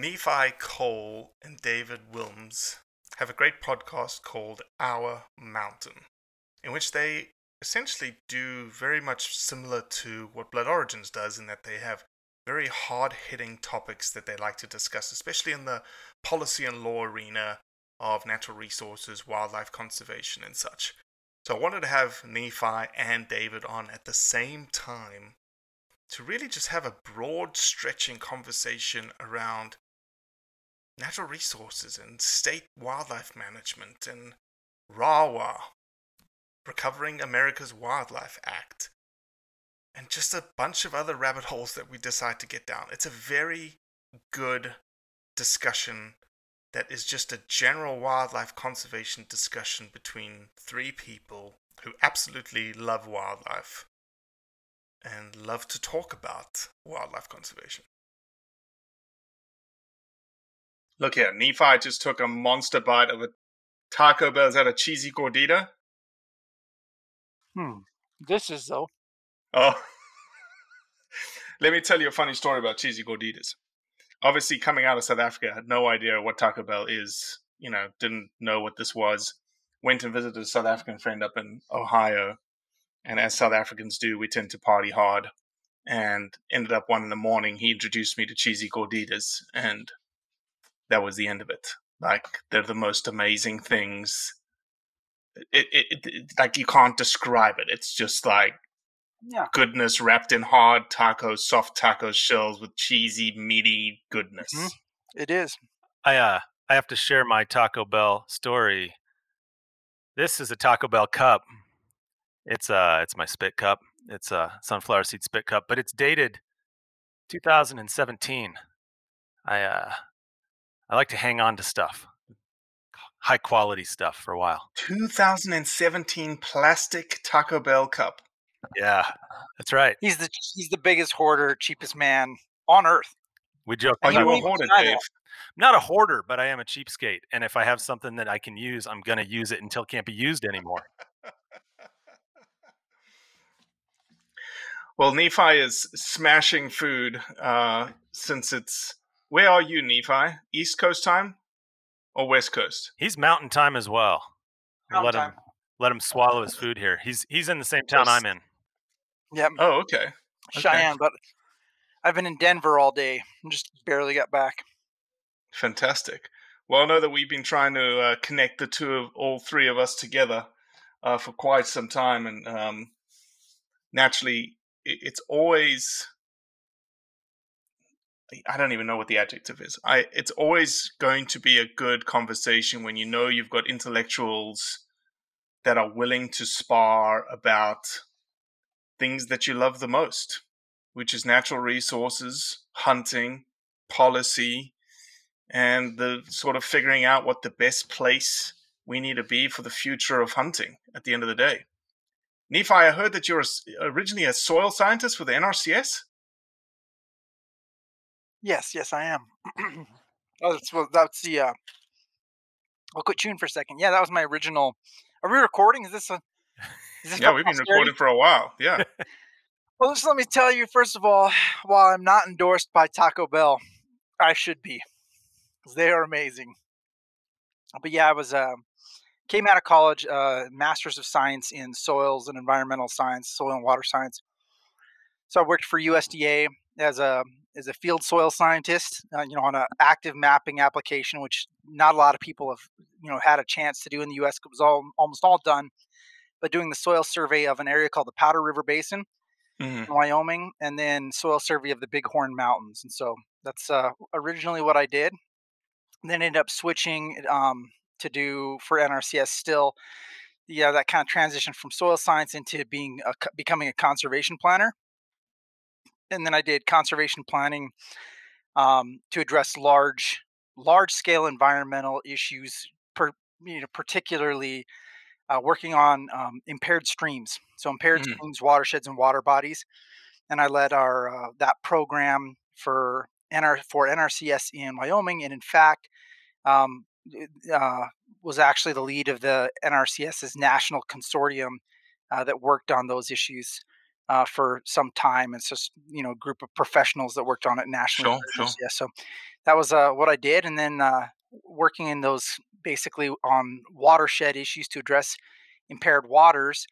Nephi Cole and David Willms have a great podcast called Our Mountain, in which they essentially do very much similar to what Blood Origins does, in that they have very hard hitting topics that they like to discuss, especially in the policy and law arena of natural resources, wildlife conservation, and such. So I wanted to have Nephi and David on at the same time to really just have a broad stretching conversation around natural resources and state wildlife management and RAWA, Recovering America's Wildlife Act, and just a bunch of other rabbit holes that we decide to get down. It's a very good discussion that is just a general wildlife conservation discussion between three people who absolutely love wildlife and love to talk about wildlife conservation. Look here, Nephi just took a monster bite of a Taco Bell. Is that a cheesy gordita? Hmm. This is though. Oh. Let me tell you a funny story about cheesy gorditas. Obviously, coming out of South Africa, I had no idea what Taco Bell is. You know, didn't know what this was. Went and visited a South African friend up in Ohio. And as South Africans do, we tend to party hard. And ended up one in the morning, he introduced me to cheesy gorditas. And that was the end of it. Like, they're the most amazing things. It, it, it, it like, you can't describe it. It's just like, Yeah. goodness wrapped in hard tacos, soft taco shells with cheesy, meaty goodness. Mhm. It is. I uh I have to share my Taco Bell story. This is a Taco Bell cup. It's uh it's my spit cup. It's a sunflower seed spit cup, but it's dated 2017. I uh I like to hang on to stuff. High quality stuff for a while. 2017 plastic Taco Bell cup. Yeah. That's right. He's the he's the biggest hoarder, cheapest man on earth. We joke Are you a hoarder, Dave? I'm not a hoarder, but I am a cheapskate. And if I have something that I can use, I'm gonna use it until it can't be used anymore. Well, Nephi is smashing food uh, since it's. Where are you, Nephi? East Coast time or West Coast? He's mountain time as well. I'll let Mountain him let him swallow his food here. He's he's in the same town I'm in. Yep. Oh, okay. Okay. Cheyenne, but I've been in Denver all day. and Just barely got back. Fantastic. Well, I know that we've been trying to uh, connect the two of all three of us together uh, for quite some time, and um, naturally, it, it's always I don't even know what the adjective is. I it's always going to be a good conversation when you know you've got intellectuals that are willing to spar about things that you love the most, which is natural resources, hunting, policy, and the sort of figuring out what the best place we need to be for the future of hunting at the end of the day. Nephi, I heard that you're originally a soil scientist with the NRCS. Yes, yes, I am. oh, that's well, that's the. Uh, I'll quit chewing for a second. Yeah, that was my original. Are we recording? Is this a? Is this yeah, we've been recording for a while. Yeah. well, just let me tell you. First of all, while I'm not endorsed by Taco Bell, I should be, because they are amazing. But yeah, I was. Uh, came out of college, uh, Masters of Science in Soils and Environmental Science, Soil and Water Science. So I worked for USDA as a as a field soil scientist, uh, you know, on an active mapping application, which not a lot of people have, you know, had a chance to do in the U.S. It was all almost all done, but doing the soil survey of an area called the Powder River Basin mm-hmm. in Wyoming, and then soil survey of the Bighorn Mountains, and so that's uh, originally what I did. And then ended up switching um, to do for NRCS still. Yeah, that kind of transition from soil science into being a, becoming a conservation planner and then I did conservation planning um, to address large large scale environmental issues, per, you know, particularly uh, working on um, impaired streams. So impaired mm. streams, watersheds, and water bodies. And I led our uh, that program for NR for NRCS in Wyoming, and in fact, um, uh, was actually the lead of the NRCS's national consortium uh, that worked on those issues uh, for some time. It's just you know a group of professionals that worked on it nationally. Sure, sure. Yeah, so that was uh, what I did, and then uh, working in those basically on watershed issues to address impaired waters.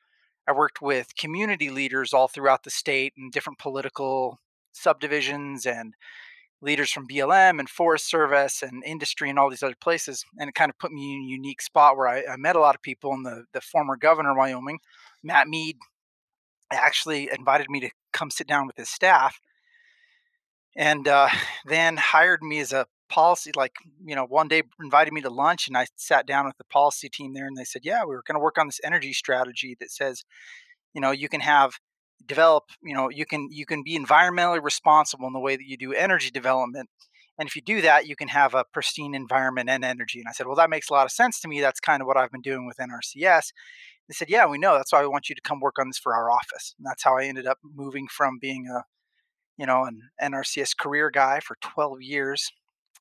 I worked with community leaders all throughout the state and different political subdivisions and leaders from BLM and Forest Service and industry and all these other places. And it kind of put me in a unique spot where I, I met a lot of people. And the, the former governor of Wyoming, Matt Mead, actually invited me to come sit down with his staff and uh, then hired me as a policy like you know one day invited me to lunch and i sat down with the policy team there and they said yeah we were going to work on this energy strategy that says you know you can have develop you know you can you can be environmentally responsible in the way that you do energy development and if you do that you can have a pristine environment and energy. And i said well that makes a lot of sense to me. That's kind of what i've been doing with nrcs they said, "Yeah, we know. That's why we want you to come work on this for our office." And that's how I ended up moving from being a, you know, an NRCS career guy for 12 years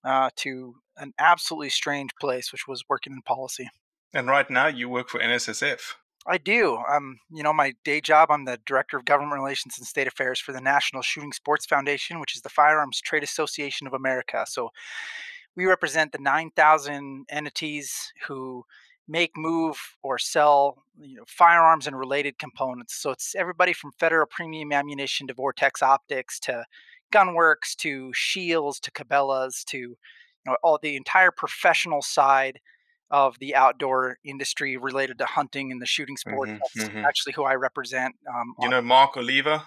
uh, to an absolutely strange place, which was working in policy. And right now, you work for NSSF. I do. Um, you know, my day job, I'm the director of government relations and state affairs for the National Shooting Sports Foundation, which is the Firearms Trade Association of America. So we represent the 9,000 entities who make, move, or sell you know, firearms and related components. So it's everybody from Federal Premium Ammunition to Vortex Optics to Gunwerks to Scheels to Cabela's to you know, all the entire professional side of the outdoor industry related to hunting and the shooting sport. Mm-hmm, That's mm-hmm. actually who I represent. Um, you know Mark Oliva?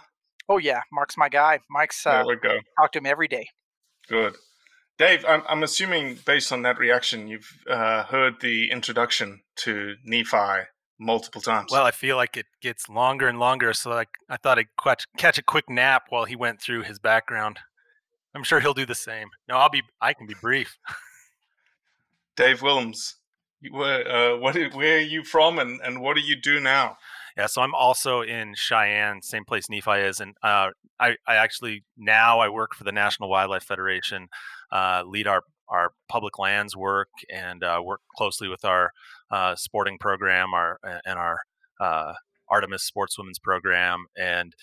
Oh yeah, Mark's my guy. Mike's uh, there we go. Talk to him every day. Good. Dave, I'm, I'm assuming based on that reaction, you've uh, heard the introduction to Nephi multiple times. Well, I feel like it gets longer and longer, so like I thought I'd catch, catch a quick nap while he went through his background. I'm sure he'll do the same. No, I'll be. I can be brief. Dave Willms, where, uh, what, where are you from, and, and what do you do now? Yeah, so I'm also in Cheyenne, same place Nephi is, and uh, I, I actually now I work for the National Wildlife Federation uh, lead our our public lands work and uh, work closely with our uh, sporting program, our and our uh, Artemis Sportswomen's program, and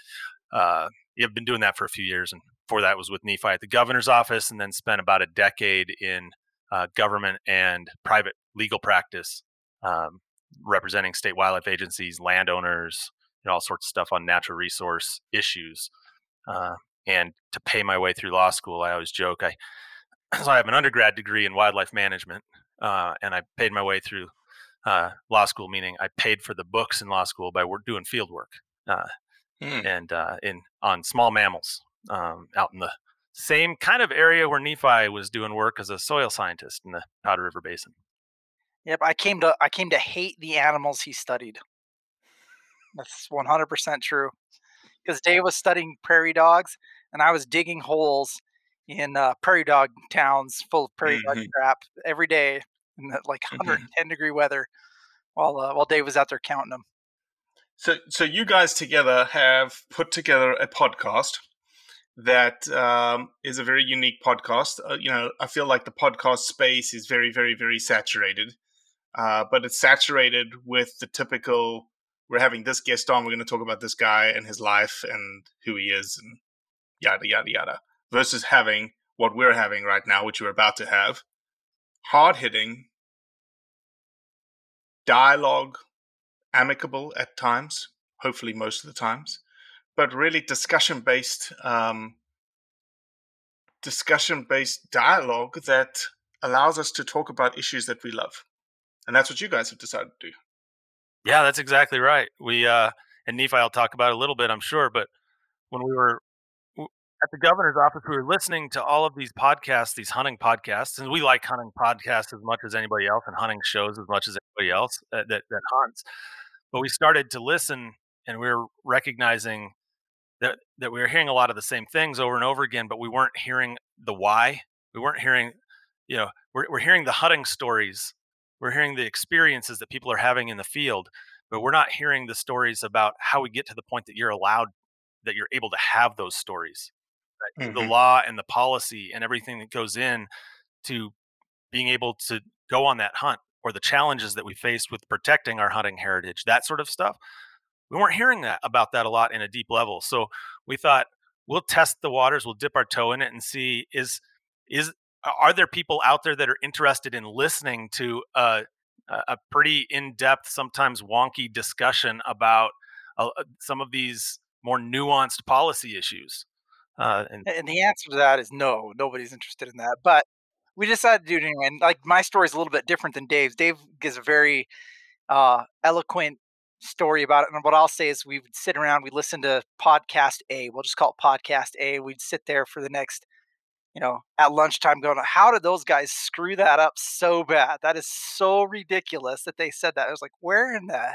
uh, have been doing that for a few years. And before that was with Nephi at the governor's office, and then spent about a decade in uh, government and private legal practice, um, representing state wildlife agencies, landowners, and all sorts of stuff on natural resource issues. Uh, and to pay my way through law school, I always joke I so I have an undergrad degree in wildlife management, uh, and I paid my way through uh, law school, meaning I paid for the books in law school by work, doing field work uh, mm. and uh, in on small mammals um, out in the same kind of area where Nephi was doing work as a soil scientist in the Powder River Basin. Yep, I came to I came to hate the animals he studied. That's 100% true. Because Dave was studying prairie dogs, and I was digging holes in uh, prairie dog towns full of prairie dog Mhm. crap every day in the, like 110 degree weather, while uh, while Dave was out there counting them. So, so you guys together have put together a podcast that um, is a very unique podcast. Uh, you know, I feel like the podcast space is very, very, very saturated, uh, but it's saturated with the typical. We're having this guest on. We're going to talk about this guy and his life and who he is and yada yada yada. Versus having what we're having right now, which we're about to have, hard hitting dialogue amicable at times, hopefully most of the times, but really discussion based um, discussion based dialogue that allows us to talk about issues that we love, and that's what you guys have decided to do. Yeah, that's exactly right. We uh, and Nephi will talk about a little bit, I'm sure. But when we were at the governor's office, we were listening to all of these podcasts, these hunting podcasts, and we like hunting podcasts as much as anybody else, and hunting shows as much as anybody else uh, that that hunts. But we started to listen, and we were recognizing that that we were hearing a lot of the same things over and over again, but we weren't hearing the why. We weren't hearing, you know, we're we're hearing the hunting stories we're hearing the experiences that people are having in the field but we're not hearing the stories about how we get to the point that you're allowed that you're able to have those stories right? the law and the policy and everything that goes in to being able to go on that hunt or the challenges that we faced with protecting our hunting heritage that sort of stuff we weren't hearing that about that a lot in a deep level so we thought we'll test the waters we'll dip our toe in it and see is is are there people out there that are interested in listening to a, a a pretty in-depth sometimes wonky discussion about uh, uh, some of these more nuanced policy issues uh, and And the answer to that is no. Nobody's interested in that. But we decided to do it anyway. And like my story is a little bit different than Dave's. Dave gives a very uh, eloquent story about it. And what I'll say is we would sit around, we'd listen to podcast A. We'll just call it podcast A. We'd sit there for the next, you know, at lunchtime going, how did those guys screw that up so bad? That is so ridiculous that they said that. I was like, where in the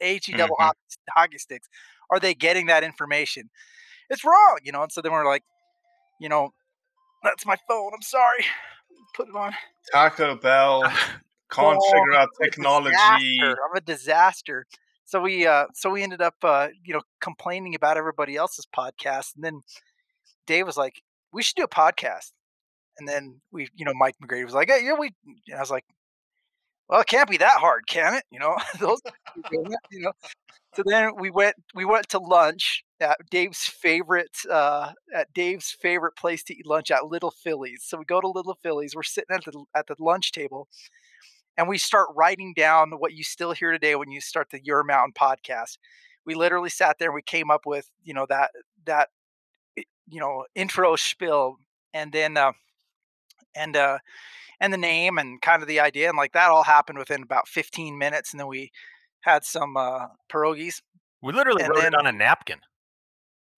HE double Mhm. hockey, hockey sticks are they getting that information? It's wrong, you know. And so then we're like, you know, that's my phone. I'm sorry. Put it on. Taco Bell can't Oh, figure out technology. disaster. I'm a disaster. So we uh so we ended up uh, you know, complaining about everybody else's podcast. And then Dave was like, We should do a podcast. And then we, you know, Mike McGrady was like, Hey, yeah, we and I was like, Well, it can't be that hard, can it? You know, those you know. So then we went we went to lunch at Dave's favorite uh at Dave's favorite place to eat lunch at Little Phillies. So we go to Little Phillies, we're sitting at the at the lunch table and we start writing down what you still hear today when you start the Our Mountain podcast. We literally sat there and we came up with, you know, that that you know, intro spiel and then uh and uh and the name and kind of the idea and like that all happened within about 15 minutes and then we had some uh pierogies. we literally And wrote then- it on a napkin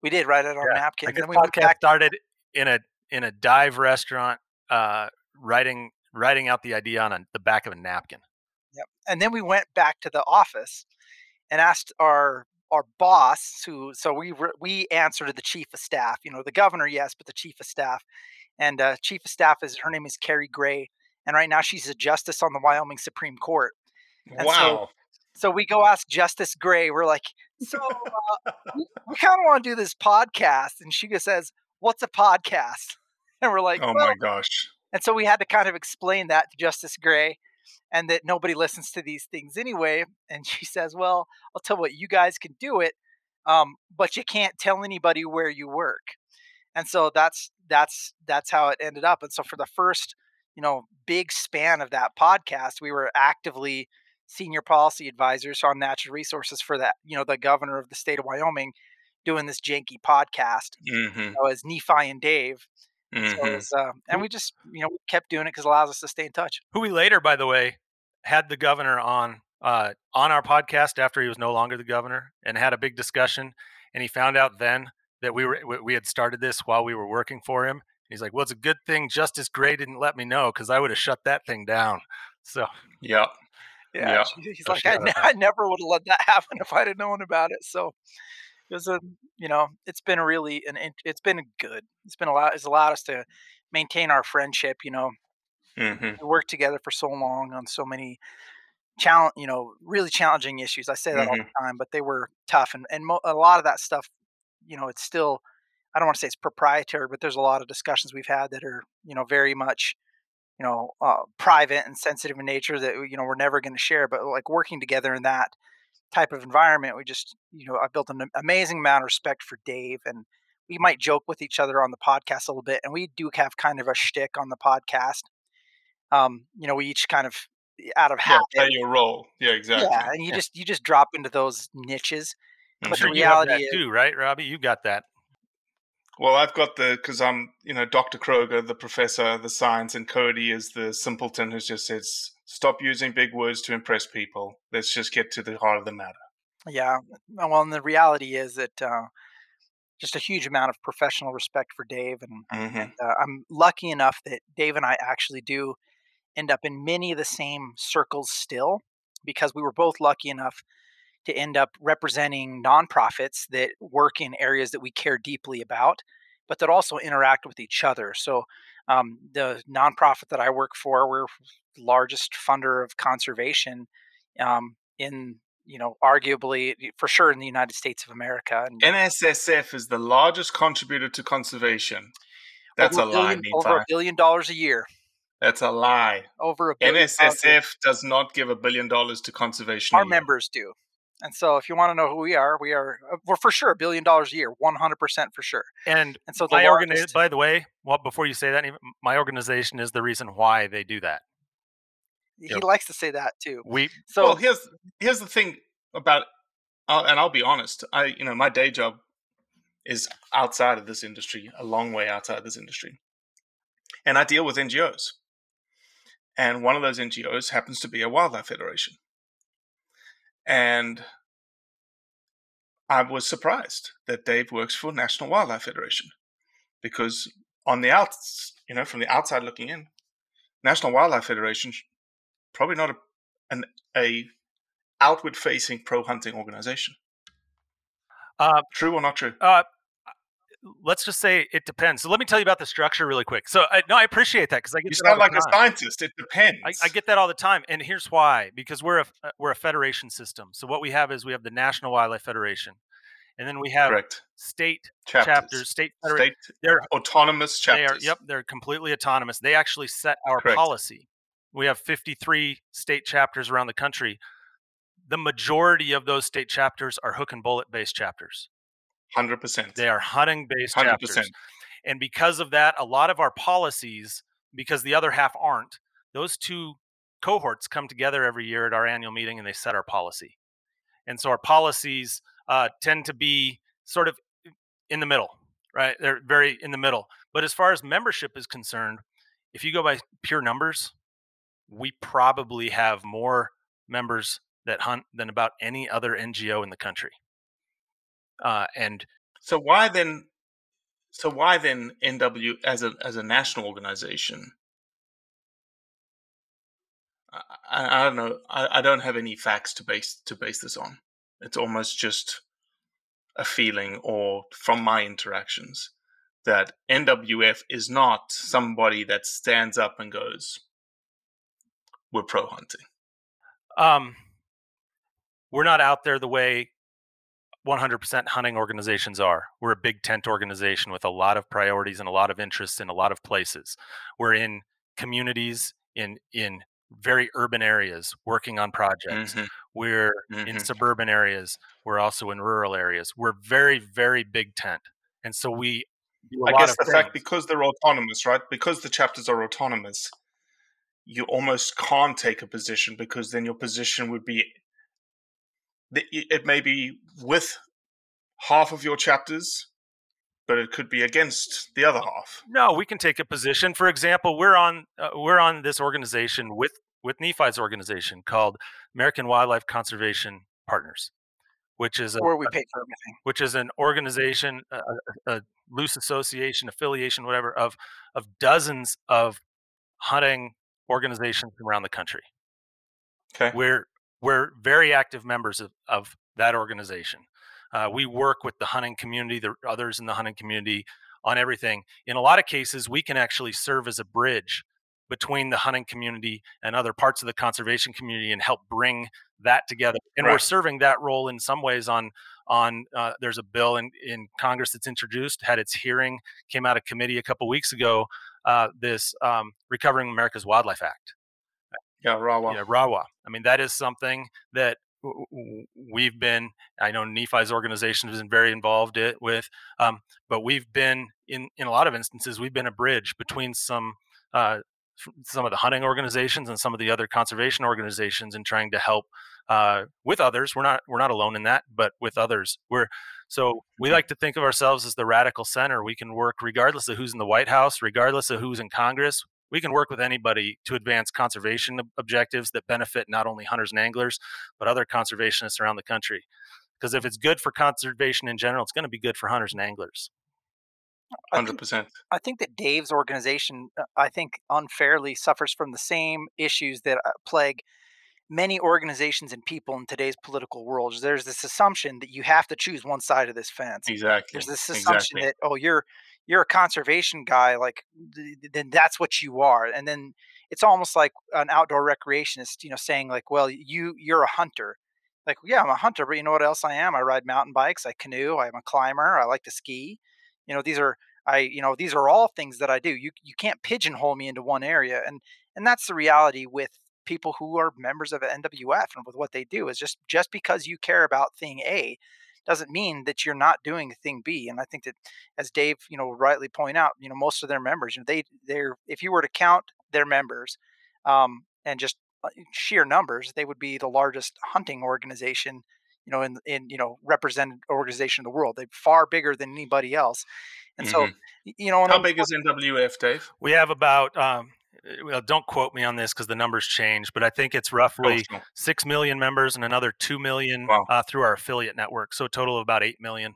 We did write it on a Yeah, napkin. like and then we podcast back started in a in a dive restaurant uh writing writing out the idea on a, the back of a napkin Yep. And then we went back to the office and asked our our boss, who so we re- we answer to the chief of staff. You know, the governor, yes, but the chief of staff. And uh, chief of staff is her name is Kari Gray, and right now she's a justice on the Wyoming Supreme Court. And Wow. So we go ask Justice Gray. We're like, so uh, we, we kind of want to do this podcast, and she just says, "What's a podcast?" And we're like, oh "Well, my gosh. and so we had to kind of explain that to Justice Gray and that nobody listens to these things anyway. And she says, Well, I'll tell you what, you guys can do it, um, but you can't tell anybody where you work. And so that's that's that's how it ended up. And so for the first, you know, big span of that podcast, we were actively senior policy advisors on natural resources for that, you know, the governor of the state of Wyoming doing this janky podcast Mm-hmm. you know, as Nephi and Dave. Mm-hmm. was, uh, and we just, you know, kept doing it because it allows us to stay in touch. who we later by the way had the governor on uh on our podcast after he was no longer the governor and had a big discussion and he found out then that we were we had started this while we were working for him. He's like, "Well, it's a good thing Justice Gray didn't let me know because I would have shut that thing down." So yeah, yeah. Yeah. He's like, I, out. I never would have let that happen if I'd have known about it. So it was a, you know, it's been really an, it's been good. It's been a lot. It's allowed us to maintain our friendship. You know, hmm we worked together for so long on so many challenge, you know, really challenging issues. I say that all the time, but they were tough, and and mo- a lot of that stuff, you know, it's still. I don't want to say it's proprietary, but there's a lot of discussions we've had that are, you know, very much, you know, uh, private and sensitive in nature that you know we're never going to share. But like working together in that type of environment, we just, you know, I built an amazing amount of respect for Dave, and we might joke with each other on the podcast a little bit, and we do have kind of a shtick on the podcast. Um, you know, we each kind of out of Yeah, habit. play your role. Yeah, exactly. Yeah, and you just you just drop into those niches. I'm But sure the you have reality that is, too, right, Robbie? You got that. Well, I've got the because I'm, you know, Dr. Kroger, the professor, the science, and Cody is the simpleton who just says, "Stop using big words to impress people. Let's just get to the heart of the matter." yeah. Well, and the reality is that uh, just a huge amount of professional respect for Dave, and, hmm and uh, I'm lucky enough that Dave and I actually do end up in many of the same circles still, because we were both lucky enough to end up representing nonprofits that work in areas that we care deeply about, but that also interact with each other. So, um, the nonprofit that I work for, we're the largest funder of conservation um, in, you know, arguably for sure in the United States of America. And NSSF is the largest contributor to conservation. That's a lie, over a billion dollars a year. That's a lie. Over a billion. NSSF does not give a billion dollars to conservation. Our members do. And so, if you want to know who we are, we are uh, we're for sure a billion dollars a year, one hundred percent for sure. And And so the my organi- largest- by the way, well, before you say that, my organization is the reason why they do that. he Yep. likes to say that too. We So well, here's here's the thing about, uh, and I'll be honest. I you know my day job is outside of this industry, a long way outside of this industry, and I deal with NGOs, and one of those NGOs happens to be a wildlife federation, and I was surprised that Dave works for National Wildlife Federation because on the outs, you know, from the outside looking in, National Wildlife Federation probably not a an a outward facing pro hunting organization. uh, True or not true? uh, let's just say it depends. So let me tell you about the structure really quick. So I, no, I appreciate that because I get You sound like the a scientist. It depends. I, I get that all the time, and here's why: because we're a uh, we're a federation system. So what we have is we have the National Wildlife Federation, and then we have correct state chapters, chapters, state state They're autonomous they are chapters. yep, they're completely autonomous. They actually set our Correct. policy. We have 53 state chapters around the country. The majority of those state chapters are hook and bullet based chapters. Hundred percent. They are hunting based Hundred chapters. And because of that, a lot of our policies, because the other half aren't, those two cohorts come together every year at our annual meeting and they set our policy. And so our policies uh, tend to be sort of in the middle, right? They're very in the middle. But as far as membership is concerned, if you go by pure numbers, we probably have more members that hunt than about any other NGO in the country. Uh, and So why then? So why then NW as a as a national organization? I, I don't know. I, I don't have any facts to base to base this on. It's almost just a feeling, or from my interactions, that NWF is not somebody that stands up and goes, "We're pro hunting." um, we're not out there the way 100% hunting organizations are. We're a big tent organization with a lot of priorities and a lot of interests in a lot of places. We're in communities in in very urban areas working on projects. Mhm, We're in mhm. suburban areas. We're also in rural areas. We're very very big tent, and so we I guess the fact because they're autonomous, right? Because the chapters are autonomous, you almost can't take a position because then your position would be it may be with half of your chapters, but it could be against the other half. No, we can take a position. For example, we're on uh, we're on this organization with with Nephi's organization called American Wildlife Conservation Partners. which is a, where we pay for everything. which is an organization, a, a, a loose association, affiliation, whatever, of of dozens of hunting organizations around the country. Okay. We're we're very active members of, of that organization. Uh, we work with the hunting community, the others in the hunting community on everything. In a lot of cases, we can actually serve as a bridge between the hunting community and other parts of the conservation community and help bring that together. And we're serving that role in some ways on on uh, there's a bill in, in Congress that's introduced, had its hearing, came out of committee a couple weeks ago. Uh, this um, Recovering America's Wildlife Act Yeah, Rawa. yeah, RAWA. I mean, that is something that we've been. I know Nephi's organization has been very involved it with, um, but we've been in in a lot of instances we've been a bridge between some uh, some of the hunting organizations and some of the other conservation organizations in trying to help uh, with others. We're not we're not alone in that, but with others, we're so we like to think of ourselves as the radical center. We can work regardless of who's in the White House, regardless of who's in Congress we can work with anybody to advance conservation objectives that benefit not only hunters and anglers but other conservationists around the country because if it's good for conservation in general it's going to be good for hunters and anglers I Hundred think, percent. I think that Dave's organization, uh, I think, unfairly suffers from the same issues that uh, plague many organizations and people in today's political world. There's this assumption that you have to choose one side of this fence. Exactly. There's this assumption Exactly. that oh, you're you're a conservation guy, like th- th- then that's what you are, and then it's almost like an outdoor recreationist, you know, saying like, well, you you're a hunter. Like, yeah, I'm a hunter, but you know what else I am? I ride mountain bikes, I canoe, I'm a climber, I like to ski. You know, these are I, you know, these are all things that I do. You you can't pigeonhole me into one area, and and that's the reality with people who are members of NWF and with what they do is just just because you care about thing A doesn't mean that you're not doing thing B. And I think that as Dave, you know, rightly point out, you know, most of their members, you know, they they're if you were to count their members um, and just uh, sheer numbers, they would be the largest hunting organization, you know, in in you know represented organization in the world. They're far bigger than anybody else. And so, Mhm. y- you know, How big is NWF, Dave? we have about um, well, don't quote me on this because the numbers change but i think it's Oh, roughly sure. 6 million members and another 2 million Wow. uh, through our affiliate network so a total of about 8 million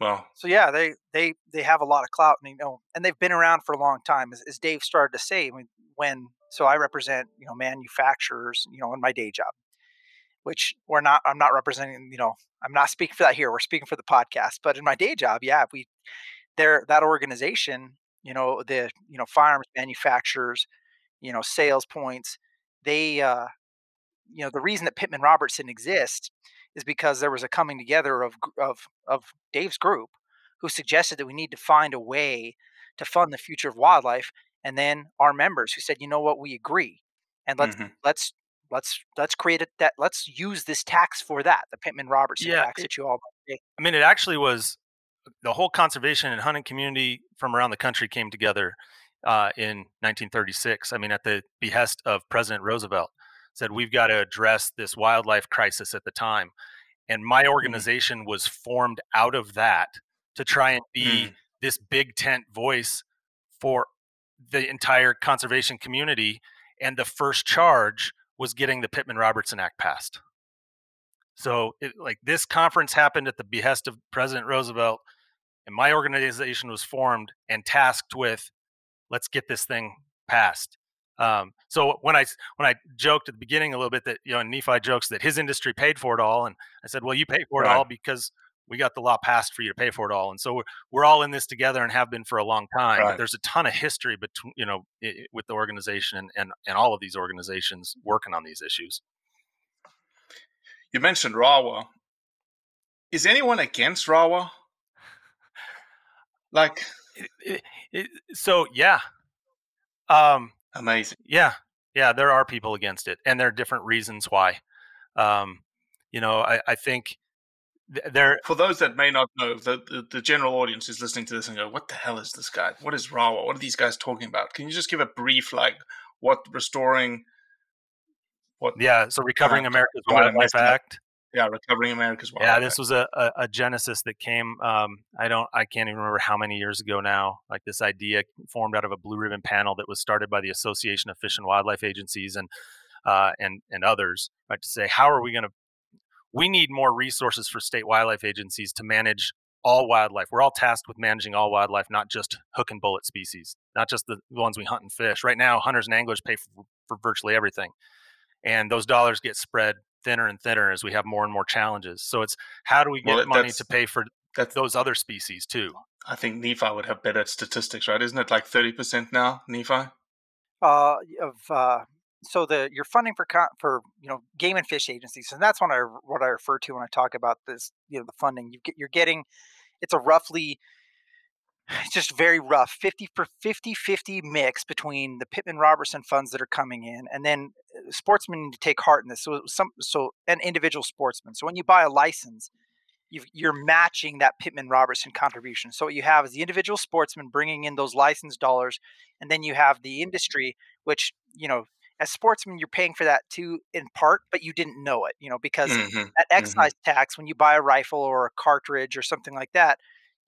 Wow. so yeah, they they they have a lot of clout, and you know, and they've been around for a long time. As, as Dave started to say, when, when so I represent you know manufacturers, you know, in my day job, which we're not. I'm not representing. You know, I'm not speaking for that here. We're speaking for the podcast. But in my day job, yeah, we they're that organization. You know, the you know firearms manufacturers, you know, sales points. They uh, you know the reason that Pittman Robertson exists is because there was a coming together of of of Dave's group who suggested that we need to find a way to fund the future of wildlife and then our members who said you know what we agree and let's Mhm. let's let's let's create it that let's use this tax for that the Pittman Robertson Yeah, tax it- that you all I mean, it actually was the whole conservation and hunting community from around the country came together uh, in 1936. I mean, at the behest of President Roosevelt, said we've got to address this wildlife crisis at the time, and my organization was formed out of that to try and be Mm. this big tent voice for the entire conservation community. And the first charge was getting the Pittman Robertson Act passed. So, it, like this conference happened at the behest of President Roosevelt, and my organization was formed and tasked with, let's get this thing passed. Um, so when I when I joked at the beginning a little bit that you know and Nephi jokes that his industry paid for it all, and I said, well, you pay for it Right. all because we got the law passed for you to pay for it all, and so we're, we're all in this together and have been for a long time. Right. there's a ton of history between you know i- i- with the organization and, and and all of these organizations working on these issues. You mentioned Rawa. Is anyone against Rawa? Like, It- it- it- so yeah, um, amazing. yeah, yeah, there are people against it, and there are different reasons why. Um, you know, I, I think there For those that may not know, the, the, the general audience is listening to this and go, what the hell is this guy? What is Rawa? What are these guys talking about? Can you just give a brief, like, what restoring, what, Yeah, so Recovering Uh, America's Wildlife mess it up. Act. yeah, recovering America's Wildlife. Yeah, this was a, a, a genesis that came. Um, I don't, I can't even remember how many years ago now. Like this idea formed out of a blue ribbon panel that was started by the Association of Fish and Wildlife Agencies and uh, and and others, right? To say how are we going to we need more resources for state wildlife agencies to manage all wildlife. We're all tasked with managing all wildlife, not just hook and bullet species, not just the ones we hunt and fish. Right now, hunters and anglers pay for, for virtually everything. And those dollars get spread thinner and thinner as we have more and more challenges. So it's how do we get Well, money to pay for That's those other species too? I think Nephi would have better statistics, right? Isn't it like thirty percent now, Nephi? uh, of uh, so the your funding for for you know game and fish agencies, and that's what I what I refer to when I talk about this. You know, the funding you get, you're getting, it's a roughly, it's just very rough 50 for 50 50 mix between the Pittman Robertson funds that are coming in, and then sportsmen need to take heart in this. So some so an individual sportsman. So when you buy a license. You've, you're matching that Pittman Robertson contribution. So what you have is the individual sportsman bringing in those license dollars, and then you have the industry, which you know as sportsmen you're paying for that too in part but you didn't know it you know because Mhm, that excise tax when you buy a rifle or a cartridge or something like that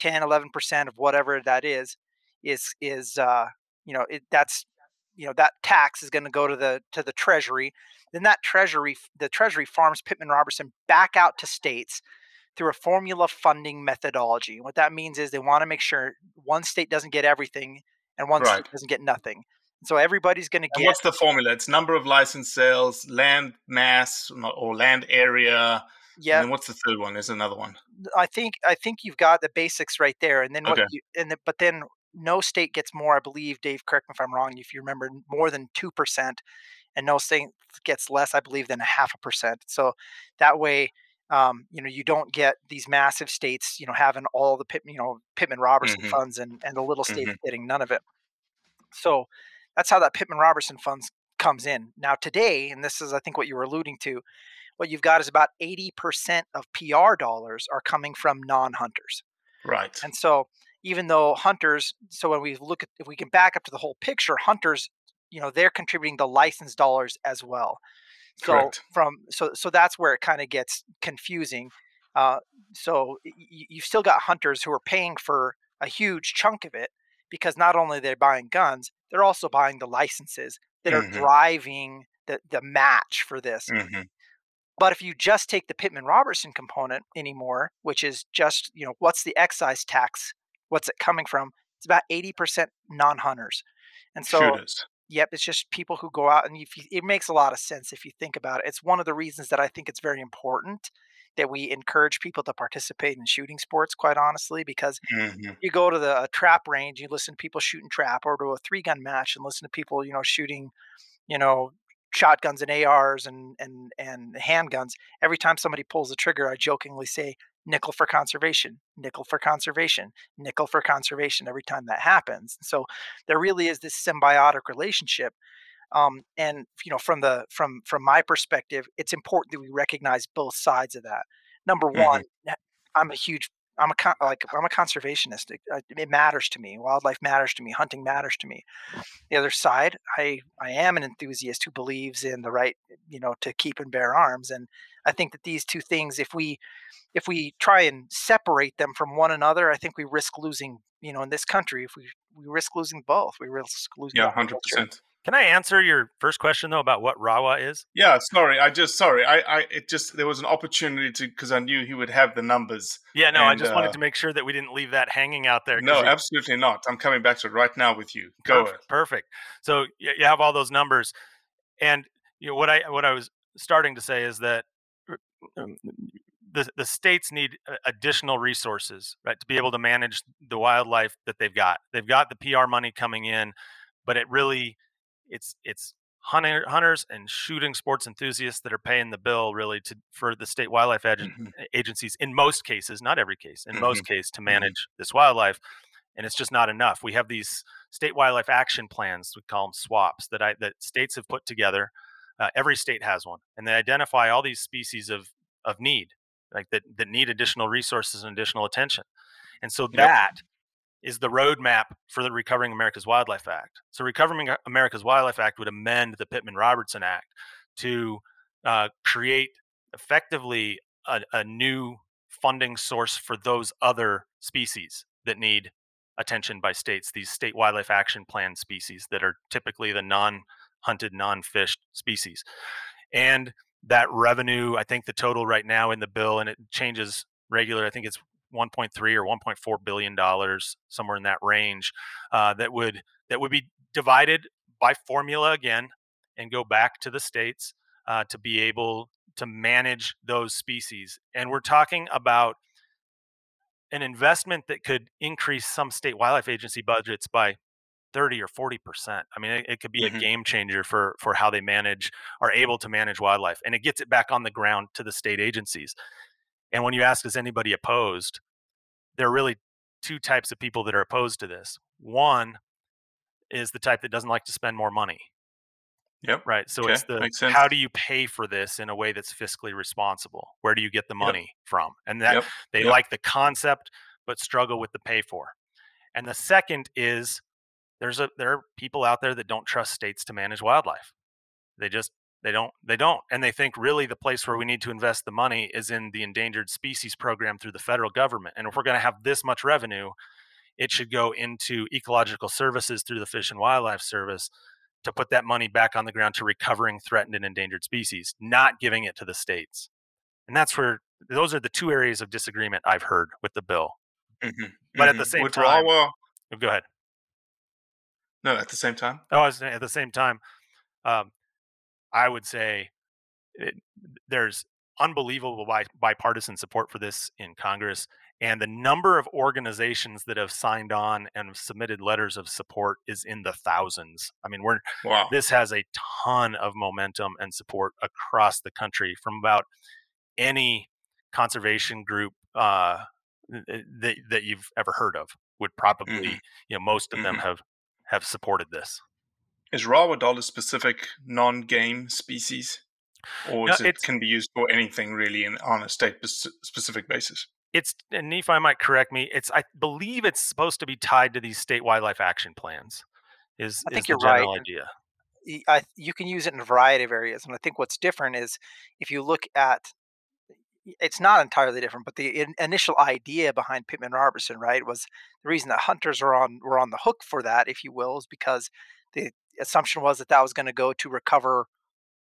10 11% of whatever that is is is uh you know it that's you know that tax is going to go to the to the treasury then that treasury the treasury farms pittman robertson back out to states through a formula funding methodology what that means is they want to make sure one state doesn't get everything and one Right. state doesn't get nothing so everybody's going to And get what's the formula? It's number of license sales, land mass, or land area. yeah And what's the third one? There's another one. I think I think you've got the basics right there, and then what Okay. you and the, but then no state gets more. I believe Dave, correct me if I'm wrong. If you remember, more than two percent, and no state gets less, I believe, than a half a percent. So that way, um, you know, you don't get these massive states, you know, having all the Pitt, you know, Pittman Robertson Mhm. funds, and and the little states Mhm. getting none of it. So that's how that Pittman Robertson funds comes in. Now today, and this is I think what you were alluding to, what you've got is about 80% of PR dollars are coming from non-hunters. Right. And so even though hunters, so when we look at if we can back up to the whole picture, hunters, you know, they're contributing the license dollars as well. So Correct. from so so that's where it kind of gets confusing. Uh, so y- you've still got hunters who are paying for a huge chunk of it because not only they're buying guns, they're also buying the licenses that Mhm. are driving the the match for this. hmm But if you just take the Pittman Robertson component anymore, which is just, you know, what's the excise tax? What's it coming from? It's about 80% non hunters. And so, Shooters. yep, it's just people who go out and if you, it makes a lot of sense if you think about it. It's one of the reasons that I think it's very important that we encourage people to participate in shooting sports, quite honestly, because hmm you go to the trap range, you listen to people shooting trap, or to a three gun match and listen to people, you know, shooting, you know, shotguns and ARs and and and handguns. Every time somebody pulls the trigger, I jokingly say nickel for conservation, nickel for conservation, nickel for conservation every time that happens. So there really is this symbiotic relationship. Um, and you know, from the from from my perspective, it's important that we recognize both sides of that. Number Mhm. one, I'm a huge I'm a con- like I'm a conservationist. It, uh, it matters to me. Wildlife matters to me. Hunting matters to me. The other side, I I am an enthusiast who believes in the right, you know, to keep and bear arms. And I think that these two things, if we if we try and separate them from one another, I think we risk losing. You know, in this country, if we we risk losing both, we risk losing. Yeah, hundred percent. Can I answer your first question though about what Rawa is? Yeah, sorry. I just sorry. I, I it just there was an opportunity to because I knew he would have the numbers. Yeah, no, I just uh, wanted to make sure that we didn't leave that hanging out there. No, you- absolutely not. I'm coming back to it right now with you. Go. Perfect. perfect. So y- you have all those numbers, and you know what I what I was starting to say is that r- um, the the states need additional resources, right, to be able to manage the wildlife that they've got. They've got the PR money coming in, but it really it's it's hunter, hunters and shooting sports enthusiasts that are paying the bill really to for the state wildlife agen- Mhm. agencies in most cases, not every case, in most Mm-hmm. cases to manage this wildlife and it's just not enough. We have these state wildlife action plans, we call them SWAPs, that I, that states have put together. Uh, every state has one, and they identify all these species of of need, like that that need additional resources and additional attention. And so that is the roadmap for the Recovering America's Wildlife Act. So Recovering America's Wildlife Act would amend the Pittman Robertson Act to uh, create effectively a, a new funding source for those other species that need attention by states, these state wildlife action plan species that are typically the non hunted, non fished species. And that revenue, I think the total right now in the bill, and it changes regular. I think it's 1.3 or 1.4 billion dollars, somewhere in that range, uh, that would that would be divided by formula again and go back to the states uh, to be able to manage those species. And we're talking about an investment that could increase some state wildlife agency budgets by 30 or 40 percent. I mean, it, it could be Mhm. a game changer for for how they manage are able to manage wildlife, and it gets it back on the ground to the state agencies. And when you ask, is anybody opposed? There are really two types of people that are opposed to this. One is the type that doesn't like to spend more money. Yep. Right. So Okay, it's the how do you pay for this in a way that's fiscally responsible? Where do you get the money from? And that Yep, they yep. like the concept but struggle with the pay for. And the second is there's a there are people out there that don't trust states to manage wildlife. They just they don't they don't and they think really the place where we need to invest the money is in the endangered species program through the federal government. And if we're going to have this much revenue, it should go into ecological services through the Fish and Wildlife Service to put that money back on the ground to recovering threatened and endangered species, not giving it to the states. And that's where those are the two areas of disagreement I've heard with the bill. Mhm, But at the mhm. same Would time, Oh, go ahead. No, at the same time. Oh, I was saying at the same time, um, I would say it, there's unbelievable bi- bipartisan support for this in Congress, and the number of organizations that have signed on and have submitted letters of support is in the thousands. I mean, we're Wow. this has a ton of momentum and support across the country from about any conservation group uh, that that you've ever heard of would probably Mhm. you know most of them Mhm. have have supported this. Is RAWA doll a specific non-game species, or No, is it can be used for anything really in, on a state-specific basis? It's and Nephi might correct me. It's I believe it's supposed to be tied to these state wildlife action plans. Is I think is you're the general right. idea? y- I, you can use it in a variety of areas. And I think what's different is if you look at it's not entirely different, but the in, initial idea behind Pittman Robertson, right, was the reason that hunters are on were on the hook for that, if you will, is because the assumption was that that was going to go to recover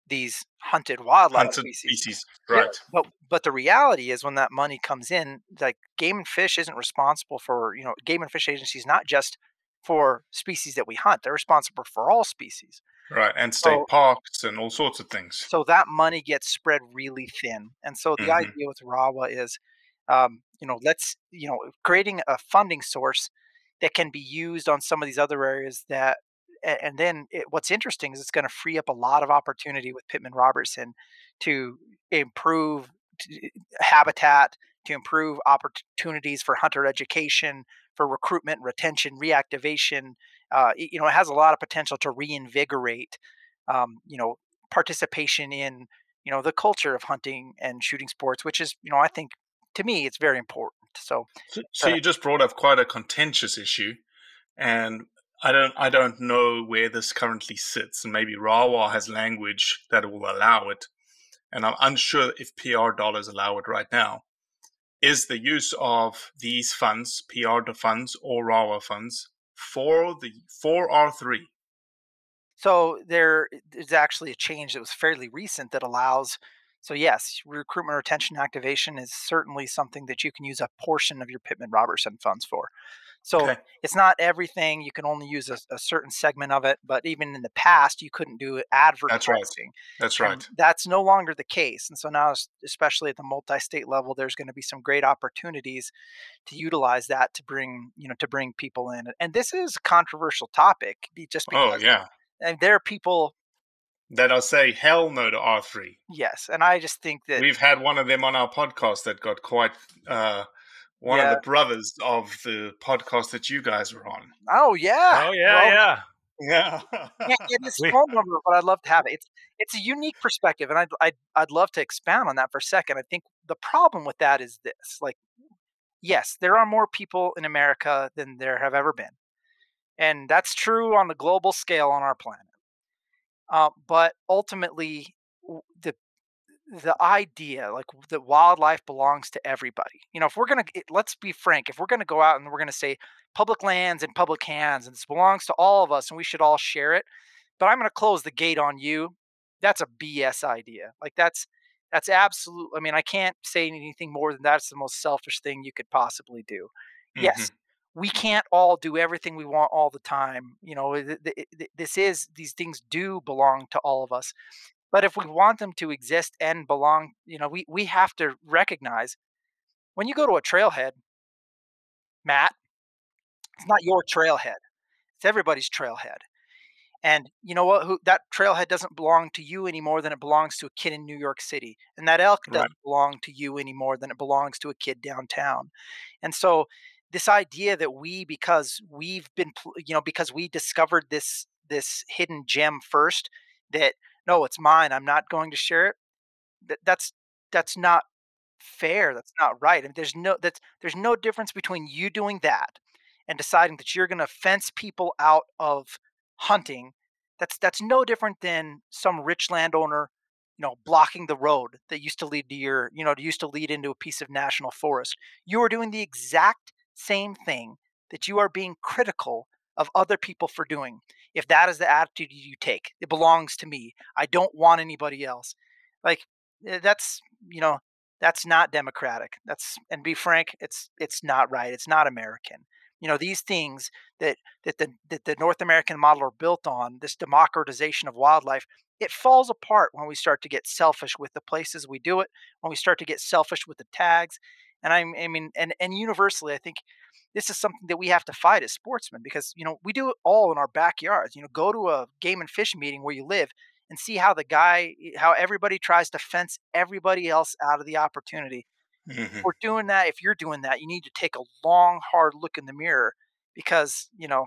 these hunted wildlife Hunted species. species, Yeah, right? But but the reality is when that money comes in, like game and fish isn't responsible for you know game and fish agencies not just for species that we hunt; they're responsible for all species. Right, and state So- parks and all sorts of things. So that money gets spread really thin. And so the Mhm. idea with RAWA is, um, you know, let's, you know, creating a funding source that can be used on some of these other areas that, and then it, what's interesting is it's going to free up a lot of opportunity with Pittman Robertson to improve habitat, to improve opportunities for hunter education, for recruitment, retention, reactivation. Uh, it- you know, it has a lot of potential to reinvigorate, um, you know, participation in, you know, the culture of hunting and shooting sports, which is, you know, I think to me it's very important. So, So, so you just brought up quite a contentious issue, and I don't I don't know where this currently sits, and maybe RAWA has language that will allow it, and I'm unsure if PR dollars allow it right now. Is the use of these funds, PR funds or RAWA funds, for the for R three? So there is actually a change that was fairly recent that allows. So yes, recruitment, retention, activation is certainly something that you can use a portion of your Pittman Robertson funds for. So Okay. it's not everything. You can only use a, a certain segment of it. But even in the past, you couldn't do advertising. That's And right. that's no longer the case. And so now, especially at the multi-state level, there's going to be some great opportunities to utilize that to bring, you know, to bring people in. And this is a controversial topic, just Oh yeah, and there are people that I say hell no to R three. Yes, and I just think that We've had one of them on our podcast that got quite uh, one Yeah. of the brothers of the podcast that you guys were on. oh yeah, Oh yeah, well, yeah. Yeah. can't get his phone number, but I'd love to have it. It's it's a unique perspective, and I'd, I'd I'd love to expound on that for a second. I think the problem with that is this: like, yes, there are more people in America than there have ever been, and that's true on the global scale on our planet. Uh, but ultimately, the the idea like that wildlife belongs to everybody you know if we're gonna let's be frank if we're gonna go out and we're gonna say public lands and public hands and this belongs to all of us and we should all share it but i'm gonna close the gate on you that's a BS idea. Like that's that's absolute. I mean, I can't say anything more than that's the most selfish thing you could possibly do. Mm-hmm. Yes, we can't all do everything we want all the time. You know, th- th- this is these things do belong to all of us. But if we want them to exist and belong, you know, we we have to recognize when you go to a trailhead, Matt, it's not your trailhead. It's everybody's trailhead. And you know what? Who that trailhead doesn't belong to you any more than it belongs to a kid in New York City, and that elk doesn't right. belong to you any more than it belongs to a kid downtown. And so, this idea that we, because we've been, you know, because we discovered this this hidden gem first, that no, it's mine. I'm not going to share it. That, that's that's not fair. That's not right. I mean, there's no that's there's no difference between you doing that and deciding that you're going to fence people out of hunting that's that's no different than some rich landowner you know blocking the road that used to lead to your you know used to lead into a piece of national forest you are doing the exact same thing that you are being critical of other people for doing if that is the attitude you take it belongs to me i don't want anybody else. Like eh, that's you know that's not democratic that's and be frank it's it's not right it's not american. You know these things that that the that the North American model are built on this democratization of wildlife it falls apart when we start to get selfish with the places we do it when we start to get selfish with the tags and I'm, I mean and and universally I think this is something that we have to fight as sportsmen because you know we do it all in our backyards you know go to a game and fish meeting where you live and see how the guy how everybody tries to fence everybody else out of the opportunity Mm-hmm. If we're doing that, if you're doing that, you need to take a long, hard look in the mirror because you know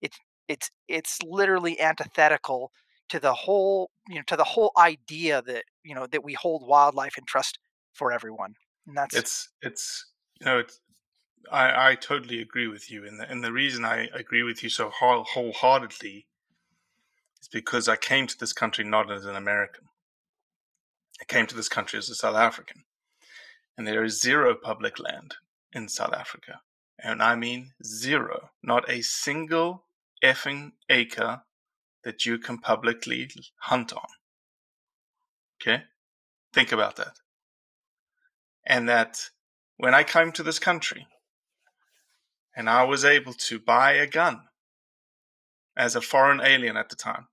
it's it's it's literally antithetical to the whole you know to the whole idea that you know that we hold wildlife in trust for everyone and that's it's it's you know it's I, I totally agree with you, and the, and the reason I agree with you so whole, wholeheartedly is because I came to this country not as an American. I came to this country as a South African, and there is zero public land in South Africa. And I mean zero. Not a single effing acre that you can publicly hunt on. Okay? Think about that. And that when I came to this country and I was able to buy a gun as a foreign alien at the time,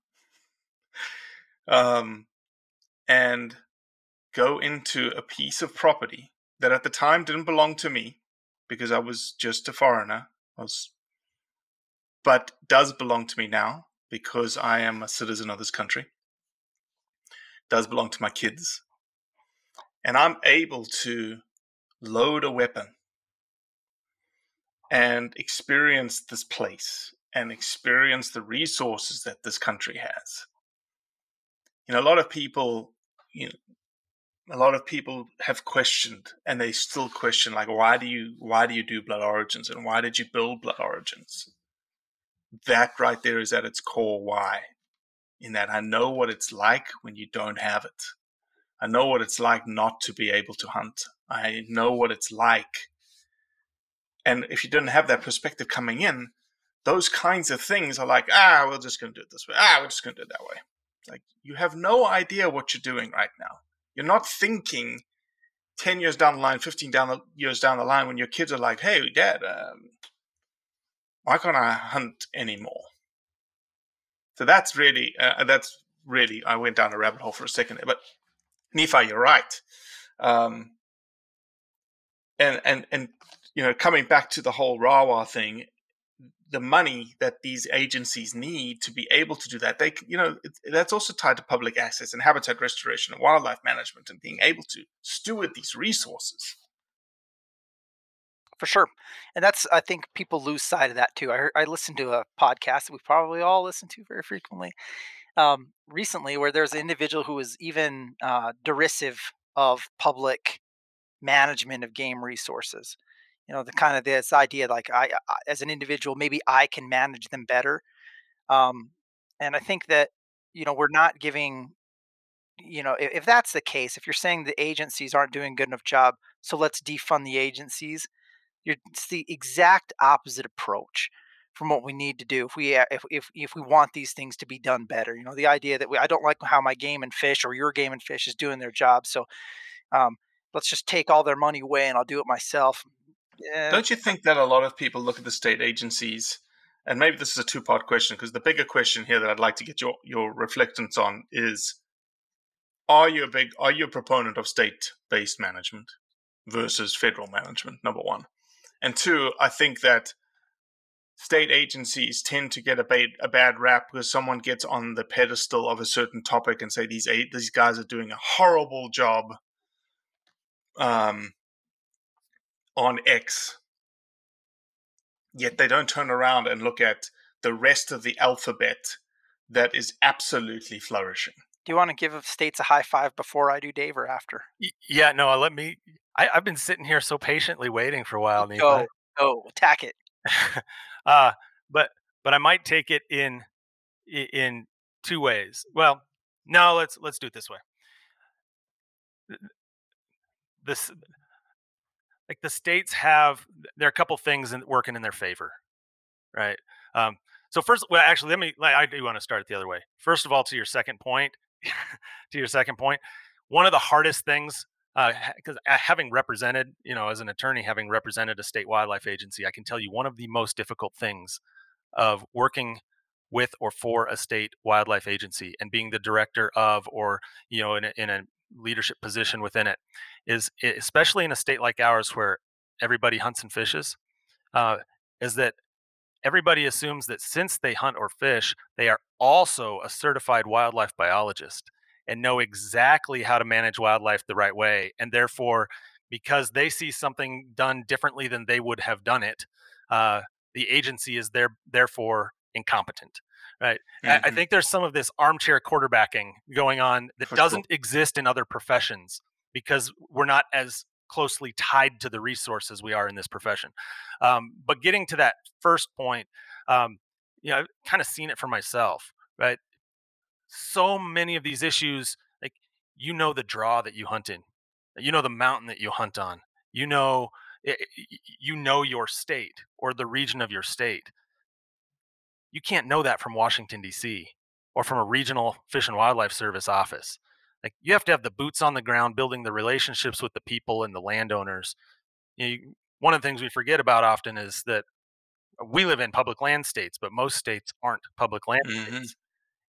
um, and go into a piece of property that at the time didn't belong to me because I was just a foreigner, was, but does belong to me now because I am a citizen of this country. Does belong to my kids. And I'm able to load a weapon and experience this place and experience the resources that this country has. You know, a lot of people, you know, a lot of people have questioned and they still question like why do you why do you do Blood Origins and why did you build Blood Origins that right there is at its core why in that i know what it's like when you don't have it i know what it's like not to be able to hunt i know what it's like and if you didn't have that perspective coming in those kinds of things are like ah we're just going to do it this way ah we're just going to do it that way like you have no idea what you're doing right now you're not thinking 10 years down the line, 15 down the, years down the line when your kids are like, hey, dad, um, why can't I hunt anymore? So that's really, uh, that's really, I went down a rabbit hole for a second there. But Nephi, you're right. Um, and, and, and, you know, coming back to the whole RAWA thing, the money that these agencies need to be able to do that they you know that's also tied to public access and habitat restoration and wildlife management and being able to steward these resources. For sure. And that's i think people lose sight of that too. I, I listened to a podcast that we probably all listen to very frequently um, recently where there's an individual who was even uh, derisive of public management of game resources. You know the kind of this idea like I, I as an individual maybe i can manage them better. Um, and i think that you know we're not giving you know if, if that's the case if you're saying the agencies aren't doing a good enough job so let's defund the agencies you're, it's the exact opposite approach from what we need to do if we if if, if we want these things to be done better. You know, the idea that we, I don't like how my game and fish or your game and fish is doing their job, so um, let's just take all their money away and I'll do it myself. Yeah. Don't you think that a lot of people look at the state agencies, and maybe this is a two part question because the bigger question here that I'd like to get your your reflectance on is: Are you a big are you a proponent of state based management versus federal management? Number one, and two, I think that state agencies tend to get a bad, a bad rap because someone gets on the pedestal of a certain topic and say these these guys are doing a horrible job um, on X, yet they don't turn around and look at the rest of the alphabet that is absolutely flourishing. Do you want to give states a high five before I do, Dave, or after? Yeah, no, let me. I, have been sitting here so patiently waiting for a while. Go, go, attack it. uh, but but I might take it in in two ways. Well, no, let's let's do it this way. This like the states have there are a couple things in, working in their favor, right? Um, so first, well, actually, let me. I do want to start it the other way. First of all, to your second point, to your second point, one of the hardest things, because uh, having represented, you know, as an attorney, having represented a state wildlife agency, I can tell you one of the most difficult things of working with or for a state wildlife agency and being the director of or you know in a, in a leadership position within it is especially in a state like ours where everybody hunts and fishes uh, is that everybody assumes that since they hunt or fish they are also a certified wildlife biologist and know exactly how to manage wildlife the right way and therefore because they see something done differently than they would have done it uh, the agency is there therefore incompetent right mm-hmm. I, think there's some of this armchair quarterbacking going on that For doesn't sure. exist in other professions because we're not as closely tied to the resources we are in this profession um, but getting to that first point um, you know i've kind of seen it for myself right so many of these issues like you know the draw that you hunt in you know the mountain that you hunt on you know you know your state or the region of your state you can't know that from Washington D.C. or from a regional Fish and Wildlife Service office. Like you have to have the boots on the ground, building the relationships with the people and the landowners. You know, one of the things we forget about often is that we live in public land states, but most states aren't public land mm-hmm. states.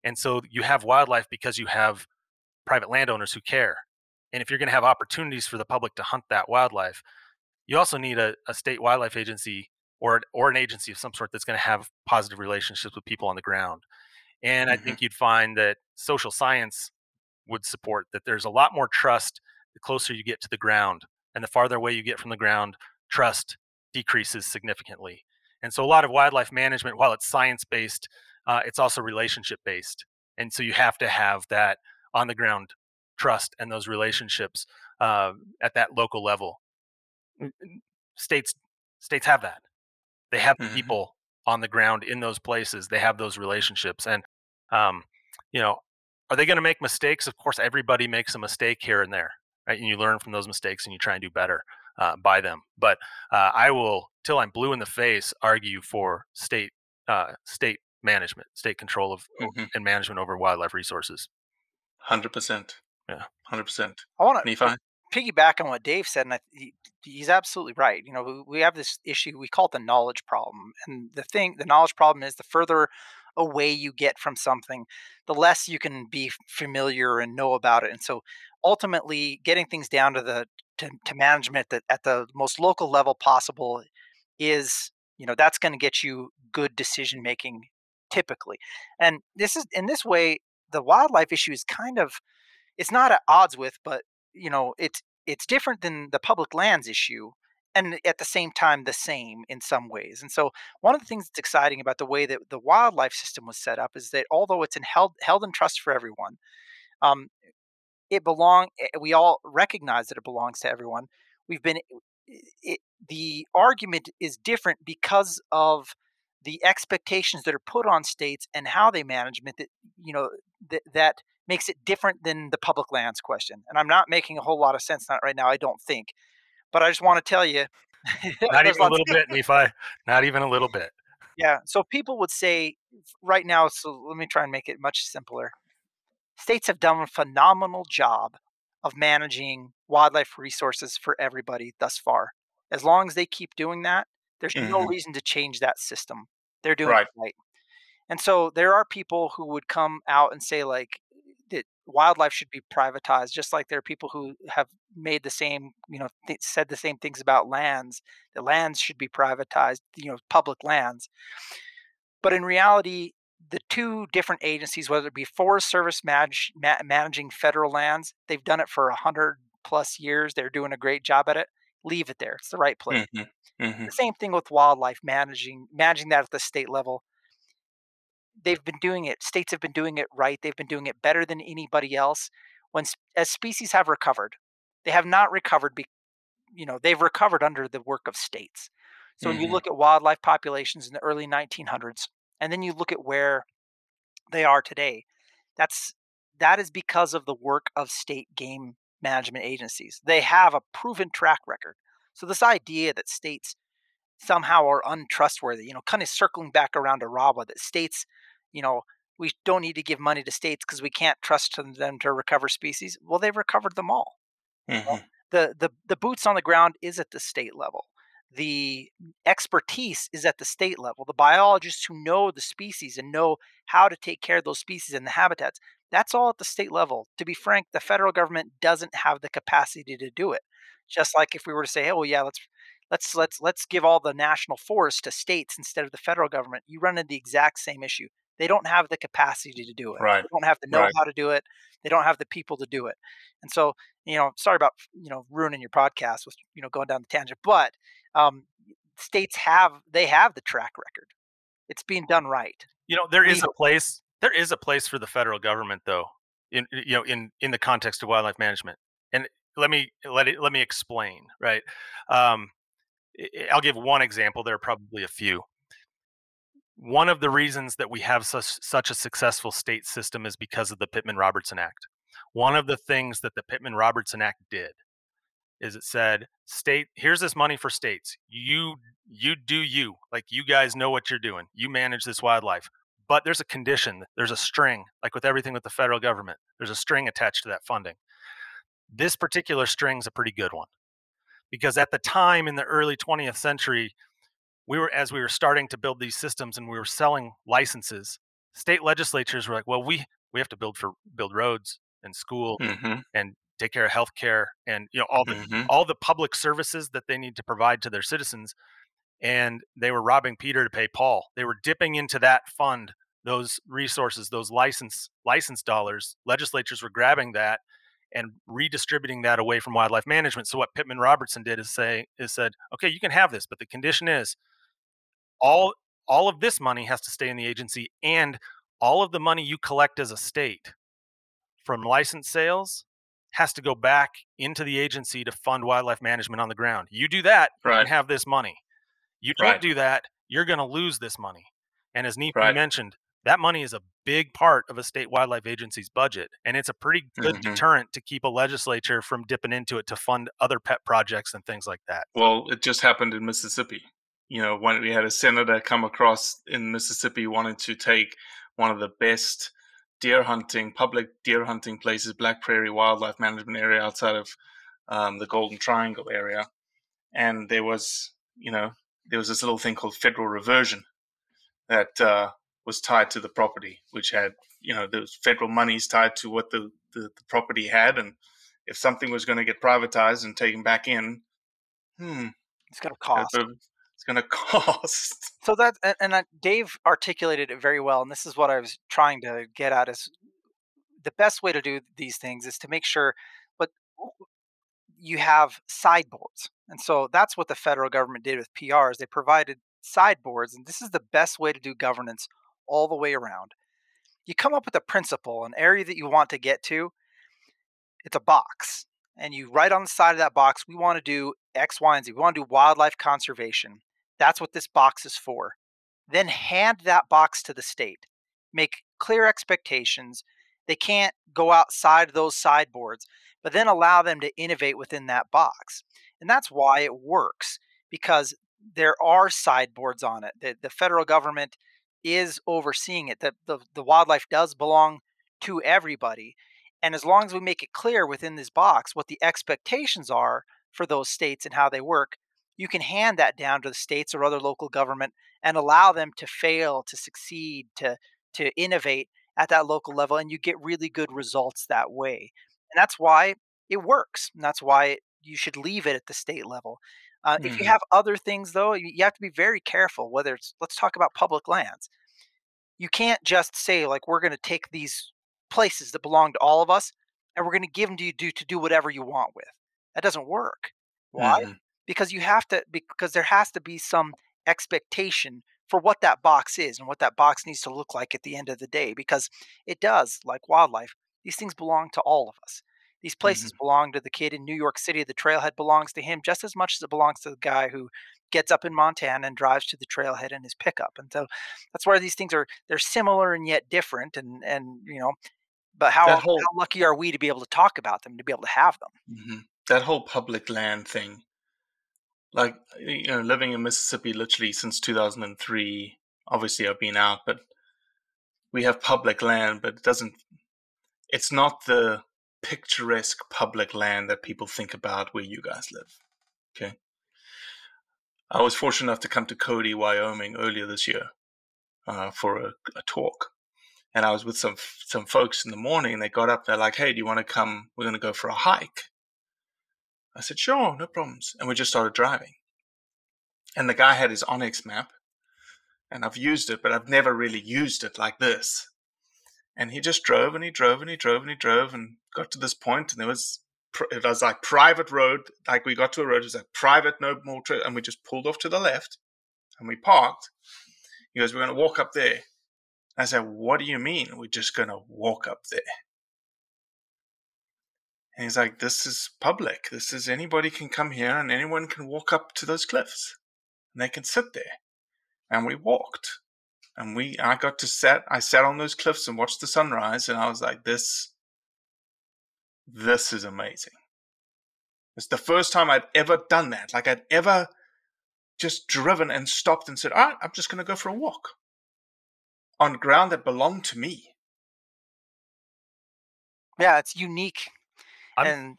And so you have wildlife because you have private landowners who care. And if you're going to have opportunities for the public to hunt that wildlife, you also need a, a state wildlife agency or or an agency of some sort that's going to have positive relationships with people on the ground. And mm-hmm. I think you'd find that social science would support that there's a lot more trust the closer you get to the ground and the farther away you get from the ground, trust decreases significantly. And so a lot of wildlife management, while it's science based, uh, it's also relationship based. And so you have to have that on the ground trust and those relationships uh, at that local level. States states have that. They have mm-hmm. people on the ground in those places. They have those relationships, and um, you know, are they going to make mistakes? Of course, everybody makes a mistake here and there, right? And you learn from those mistakes and you try and do better uh, by them. But uh, I will, till I'm blue in the face, argue for state uh, state management, state control of mm-hmm. and management over wildlife resources. Hundred percent. Yeah, hundred percent. I want to piggyback on what Dave said, and I, he, he's absolutely right. You know, we, we have this issue we call it the knowledge problem, and the thing, the knowledge problem is the further away you get from something, the less you can be familiar and know about it. And so, ultimately, getting things down to the to, to management that at the most local level possible is, you know, that's going to get you good decision making typically. And this is in this way, the wildlife issue is kind of it's not at odds with, but you know it's it's different than the public lands issue and at the same time the same in some ways and so one of the things that's exciting about the way that the wildlife system was set up is that although it's in held, held in trust for everyone um, it belong eh, we all recognize that it belongs to everyone we've been it, the argument is different because of the expectations that are put on states and how they manage it that you know that, that makes it different than the public lands question. And I'm not making a whole lot of sense not right now, I don't think. But I just want to tell you. not even a little bit, Nephi. Not even a little bit. Yeah. So people would say right now, so let me try and make it much simpler. States have done a phenomenal job of managing wildlife resources for everybody thus far. As long as they keep doing that, there's no Mhm. reason to change that system. They're doing Right. it right. And so there are people who would come out and say like that wildlife should be privatized, just like there are people who have made the same, you know, th- said the same things about lands. The lands should be privatized, you know, public lands. But in reality, the two different agencies, whether it be Forest Service manage, ma- managing federal lands, they've done it for a hundred plus years. They're doing a great job at it. Leave it there. It's the right place. hmm hmm The same thing with wildlife managing managing that at the state level. They've been doing it. States have been doing it right. They've been doing it better than anybody else. When as species have recovered, they have not recovered. Be, you know, they've recovered under the work of states. So when you Mhm. look at wildlife populations in the early 1900s, and then you look at where they are today, that's that is because of the work of state game management agencies. They have a proven track record. So this idea that states somehow are untrustworthy, you know, kind of circling back around to RAWA, that states, you know, we don't need to give money to states because we can't trust them to recover species. Well, they've recovered them all. hmm The the the boots on the ground is at the state level. The expertise is at the state level. The biologists who know the species and know how to take care of those species and the habitats, that's all at the state level. To be frank, the federal government doesn't have the capacity to do it. Just like if we were to say, "Oh well, yeah, let's let's let's let's give all the national forests to states instead of the federal government," you run into the exact same issue. They don't have the capacity to do it. Right. They don't have the Right. know-how to do it. They don't have the people to do it. And so, you know, sorry about you know ruining your podcast with you know going down the tangent, but um, states have they have the track record. It's being done right. You know, there is a place. There is a place for the federal government, though. In you know, in in the context of wildlife management, and let me let it let me explain. Right. Um, I'll give one example. There are probably a few. One of the reasons that we have such such a successful state system is because of the Pittman Robertson Act. One of the things that the Pittman Robertson Act did is it said state here's this money for states. You you do you. Like you guys know what you're doing. You manage this wildlife. But there's a condition there's a string like with everything with the federal government there's a string attached to that funding. This particular string's a pretty good one because at the time in the early 20th century we were as we were starting to build these systems and we were selling licenses state legislatures were like well we we have to build for build roads and schools hmm and take care of healthcare and you know all the hmm all the public services that they need to provide to their citizens and they were robbing peter to pay paul. They were dipping into that fund those resources those license license dollars. Legislatures were grabbing that and redistributing that away from wildlife management. So what Pittman Robertson did is say is said okay you can have this but the condition is all all of this money has to stay in the agency and all of the money you collect as a state from license sales has to go back into the agency to fund wildlife management on the ground. You do that, you Right. can have this money. You don't Right. do that, you're going to lose this money. And as Nephi Right. mentioned, that money is a big part of a state wildlife agency's budget, and it's a pretty good Mhm. deterrent to keep a legislature from dipping into it to fund other pet projects and things like that. Well, it just happened in Mississippi. You know, when we had a senator come across in Mississippi wanting to take one of the best deer hunting, public deer hunting places, Black Prairie Wildlife Management Area outside of um, the Golden Triangle area. And there was, you know, there was this little thing called federal reversion that uh, was tied to the property, which had, you know, those federal monies tied to what the, the, the property had. And if something was going to get privatized and taken back in, hmm, It's going to it's cost. It's going to cost. So that and, and Dave articulated it very well, and this is what I was trying to get at: is the best way to do these things is to make sure, but you have sideboards, and so that's what the federal government did with PRs. They provided sideboards, and this is the best way to do governance all the way around. You come up with a principle, an area that you want to get to. It's a box, and you write on the side of that box, we want to do X, Y, and Z. We want to do wildlife conservation. That's what this box is for. Then hand that box to the state. Make clear expectations. They can't go outside those sideboards, but then allow them to innovate within that box. And that's why it works because there are sideboards on it. The, the federal government is overseeing it. The, the the wildlife does belong to everybody, and as long as we make it clear within this box what the expectations are for those states and how they work, you can hand that down to the states or other local government and allow them to fail, to succeed, to to innovate at that local level, and you get really good results that way. And that's why it works. And that's why you should leave it at the state level. Uh, mm-hmm. If you mm-hmm. have other things, though, you have to be very careful. Whether it's let's talk about public lands, you can't just say like we're going to take these places that belong to all of us and we're going to give them to you do to do whatever you want with. That doesn't work. Why? Mm-hmm. Because you have to because there has to be some expectation for what that box is and what that box needs to look like at the end of the day because it does like wildlife these things belong to all of us these places mm-hmm. belong to the kid in New York City. The trailhead belongs to him just as much as it belongs to the guy who gets up in Montana and drives to the trailhead in his pickup. And so that's where these things are they're similar and yet different. And and you know, but how, whole, how lucky are we to be able to talk about them, to be able to have them? Mm-hmm. That whole public land thing, like you know, living in Mississippi literally since 2003. Obviously, I've been out, but we have public land, but it doesn't. It's not the picturesque public land that people think about where you guys live. Okay. I was fortunate enough to come to Cody, Wyoming earlier this year uh, for a, a, talk. And I was with some some folks in the morning they got up, they're like, hey, do you want to come? We're going to go for a hike. I said, sure, no problems. And we just started driving. And the guy had his onX map and I've used it, but I've never really used it like this. And he just drove and he drove and he drove and he drove and got to this point and there was it was like private road. Like we got to a road, it was a private, no more, tra- and we just pulled off to the left and we parked. He goes, "We're going to walk up there." I said, "What do you mean? We're just going to walk up there?" And he's like, "This is public. This is anybody can come here and anyone can walk up to those cliffs, and they can sit there." And we walked, and we I got to set. I sat on those cliffs and watched the sunrise, and I was like, "This." this is amazing. It's the first time I'd ever done that. Like I'd ever just driven and stopped and said, all right, I'm just going to go for a walk on ground that belonged to me. Yeah, it's unique I'm and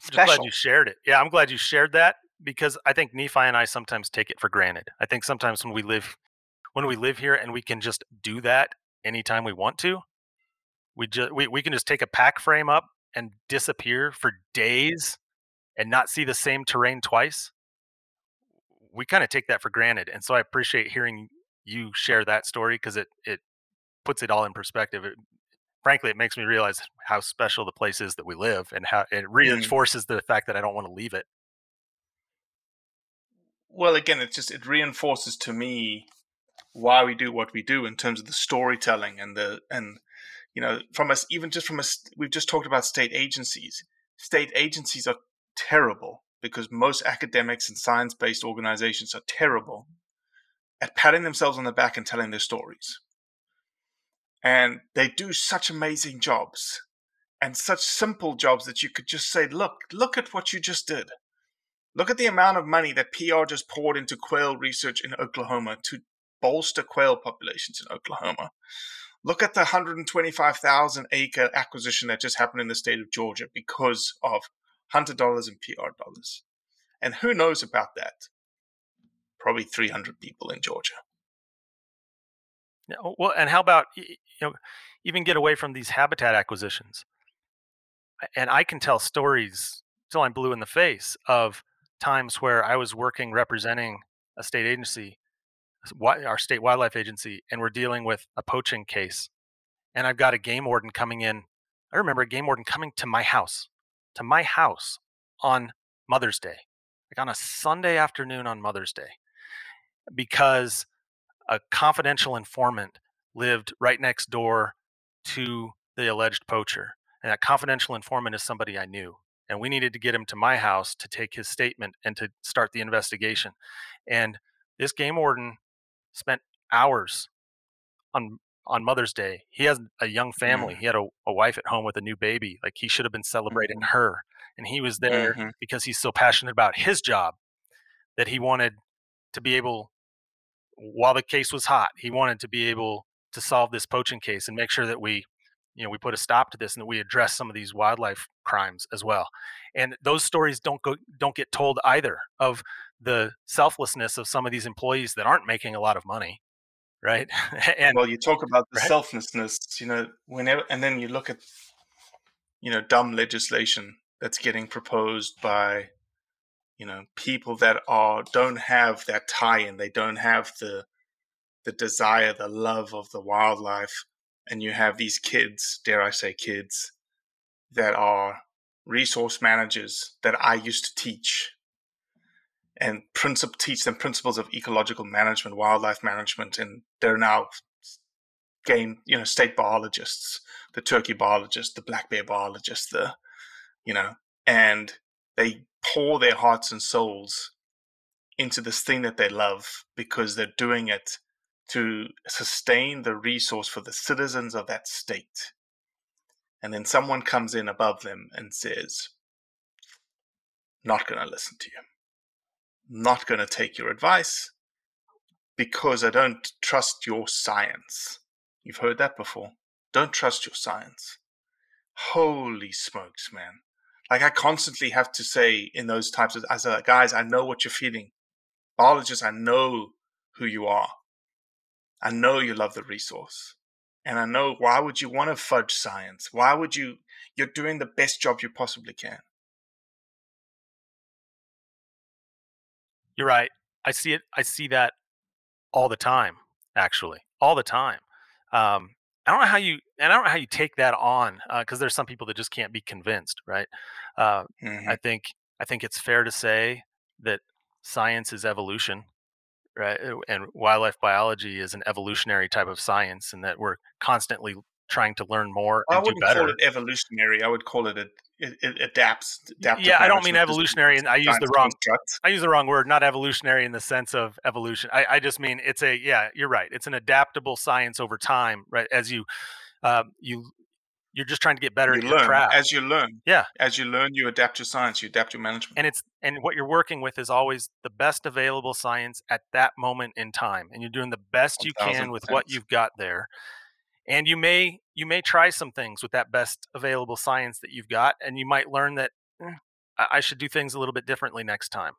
special. Just glad you shared it. Yeah, I'm glad you shared that because I think Nephi and I sometimes take it for granted. I think sometimes when we live when we live here and we can just do that anytime we want to, we just we, we can just take a pack frame up and disappear for days and not see the same terrain twice we kind of take that for granted and so i appreciate hearing you share that story because it it puts it all in perspective it, frankly it makes me realize how special the place is that we live and how it mm. reinforces mm. the fact that i don't want to leave it well again it just it reinforces to me why we do what we do in terms of the storytelling and the and you know, from us, even just from us, we've just talked about state agencies. State agencies are terrible because most academics and science based organizations are terrible at patting themselves on the back and telling their stories. And they do such amazing jobs and such simple jobs that you could just say, look, look at what you just did. Look at the amount of money that PR just poured into quail research in Oklahoma to bolster quail populations in Oklahoma. Look at the 125,000 acre acquisition that just happened in the state of Georgia because of hunter dollars and PR dollars. And who knows about that? Probably 300 people in Georgia. Yeah, oh, well, and how about you know, even get away from these habitat acquisitions? And I can tell stories till I'm blue in the face of times where I was working representing a state agency our state wildlife agency, and we're dealing with a poaching case. And I've got a game warden coming in. I remember a game warden coming to my house, to my house on Mother's Day, like on a Sunday afternoon on Mother's Day, because a confidential informant lived right next door to the alleged poacher. And that confidential informant is somebody I knew. And we needed to get him to my house to take his statement and to start the investigation. And this game warden spent hours on on Mother's Day. He has a young family. Mm. He had a, a, wife at home with a new baby. Like he should have been celebrating mm-hmm. her. And he was there mm-hmm. because he's so passionate about his job. that he wanted to be able, while the case was hot, he wanted to be able to solve this poaching case and make sure that we, you know, we put a stop to this and that we address some of these wildlife crimes as well. And those stories don't go don't get told either of the selflessness of some of these employees that aren't making a lot of money right? and well, you talk about the right? selflessness, you know, whenever, and then you look at, you know, dumb legislation that's getting proposed by, you know, people that are don't have that tie-in. They don't have the the desire, the love of the wildlife, and you have these kids, dare I say, kids that are resource managers that I used to teach and princip- teach them principles of ecological management, wildlife management, and they're now gain you know state biologists, the turkey biologist, the black bear biologist, the you know, and they pour their hearts and souls into this thing that they love because they're doing it to sustain the resource for the citizens of that state. And then someone comes in above them and says, not going to listen to you not going to take your advice because I don't trust your science. You've heard that before. Don't trust your science. Holy smokes, man. Like I constantly have to say in those types of, as a guys, I know what you're feeling. Biologists, I know who you are. I know you love the resource. And I know why would you want to fudge science? Why would you, you're doing the best job you possibly can. You're right. I see it. I see that all the time, actually, all the time. Um, I don't know how you, and I don't know how you take that on because uh, there's some people that just can't be convinced, right? Uh, mm-hmm. I think I think it's fair to say that science is evolution, right? And wildlife biology is an evolutionary type of science, and that we're constantly trying to learn more I wouldn't call it evolutionary. I would call it a, it, it adapts. Yeah, I don't mean evolutionary, and I use the wrong. Construct. I use the wrong word. Not evolutionary in the sense of evolution. I, I just mean it's a yeah. You're right. It's an adaptable science over time, right? As you, uh, you, you're just trying to get better you at learn. As you learn, yeah. As you learn, you adapt your science. You adapt your management. And it's and what you're working with is always the best available science at that moment in time, and you're doing the best you can with what you've got there and you may you may try some things with that best available science that you've got and you might learn that eh, i should do things a little bit differently next time.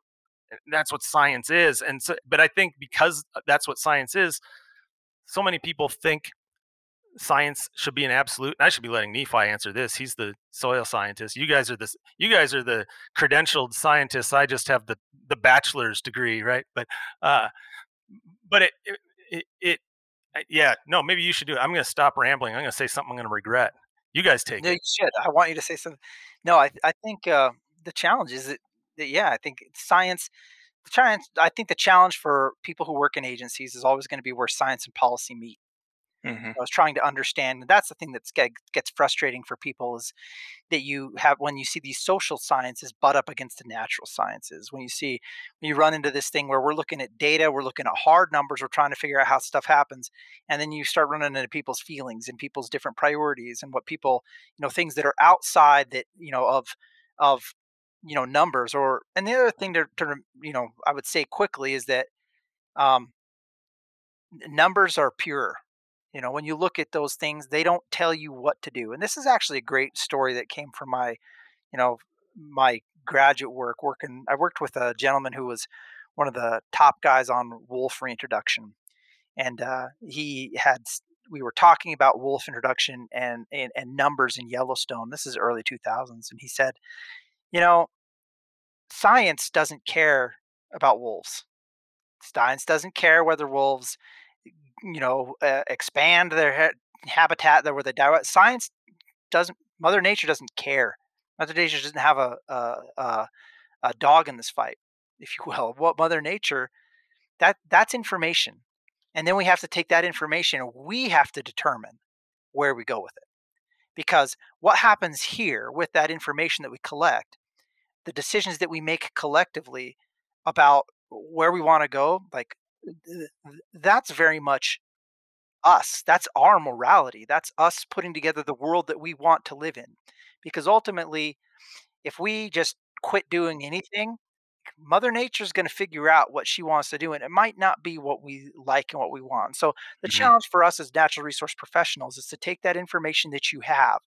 And that's what science is and so but i think because uh, that's what science is so many people think science should be an absolute i should be letting Nephi answer this he's the soil scientist you guys are this you guys are the credentialed scientists i just have the the bachelor's degree right? But uh but it it, it yeah, no, maybe you should do it. I'm going to stop rambling. I'm going to say something I'm going to regret. You guys take it. no, it. you should. I want you to say something. No, I I think uh, the challenge is that, that yeah, I think science. The challenge, I think the challenge for people who work in agencies is always going to be where science and policy meet. Mm-hmm. I was trying to understand. And that's the thing that gets frustrating for people is that you have when you see these social sciences butt up against the natural sciences. When you see when you run into this thing where we're looking at data, we're looking at hard numbers, we're trying to figure out how stuff happens, and then you start running into people's feelings and people's different priorities and what people, you know, things that are outside that you know of of you know numbers or and the other thing to, to you know I would say quickly is that um, numbers are pure you know, when you look at those things, they don't tell you what to do. And this is actually a great story that came from my, you know, my graduate work working. I worked with a gentleman who was one of the top guys on wolf reintroduction, and uh, he had. We were talking about wolf introduction and, and and numbers in Yellowstone. This is early 2000s, and he said, you know, science doesn't care about wolves. Science doesn't care whether wolves you know, uh, expand their ha- habitat there where they die. Science doesn't. Mother Nature doesn't care. Mother Nature doesn't have a a, a, a dog in this fight, if you will. What Mother Nature, that that's information, and then we have to take that information we have to determine where we go with it. Because what happens here with that information that we collect, the decisions that we make collectively about where we want to go, like that's very much us. That's our morality. That's us putting together the world that we want to live in. Because ultimately, if we just quit doing anything, Mother Nature's going to figure out what she wants to do, and it might not be what we like and what we want. So the Mhm. challenge for us as natural resource professionals is to take that information that you have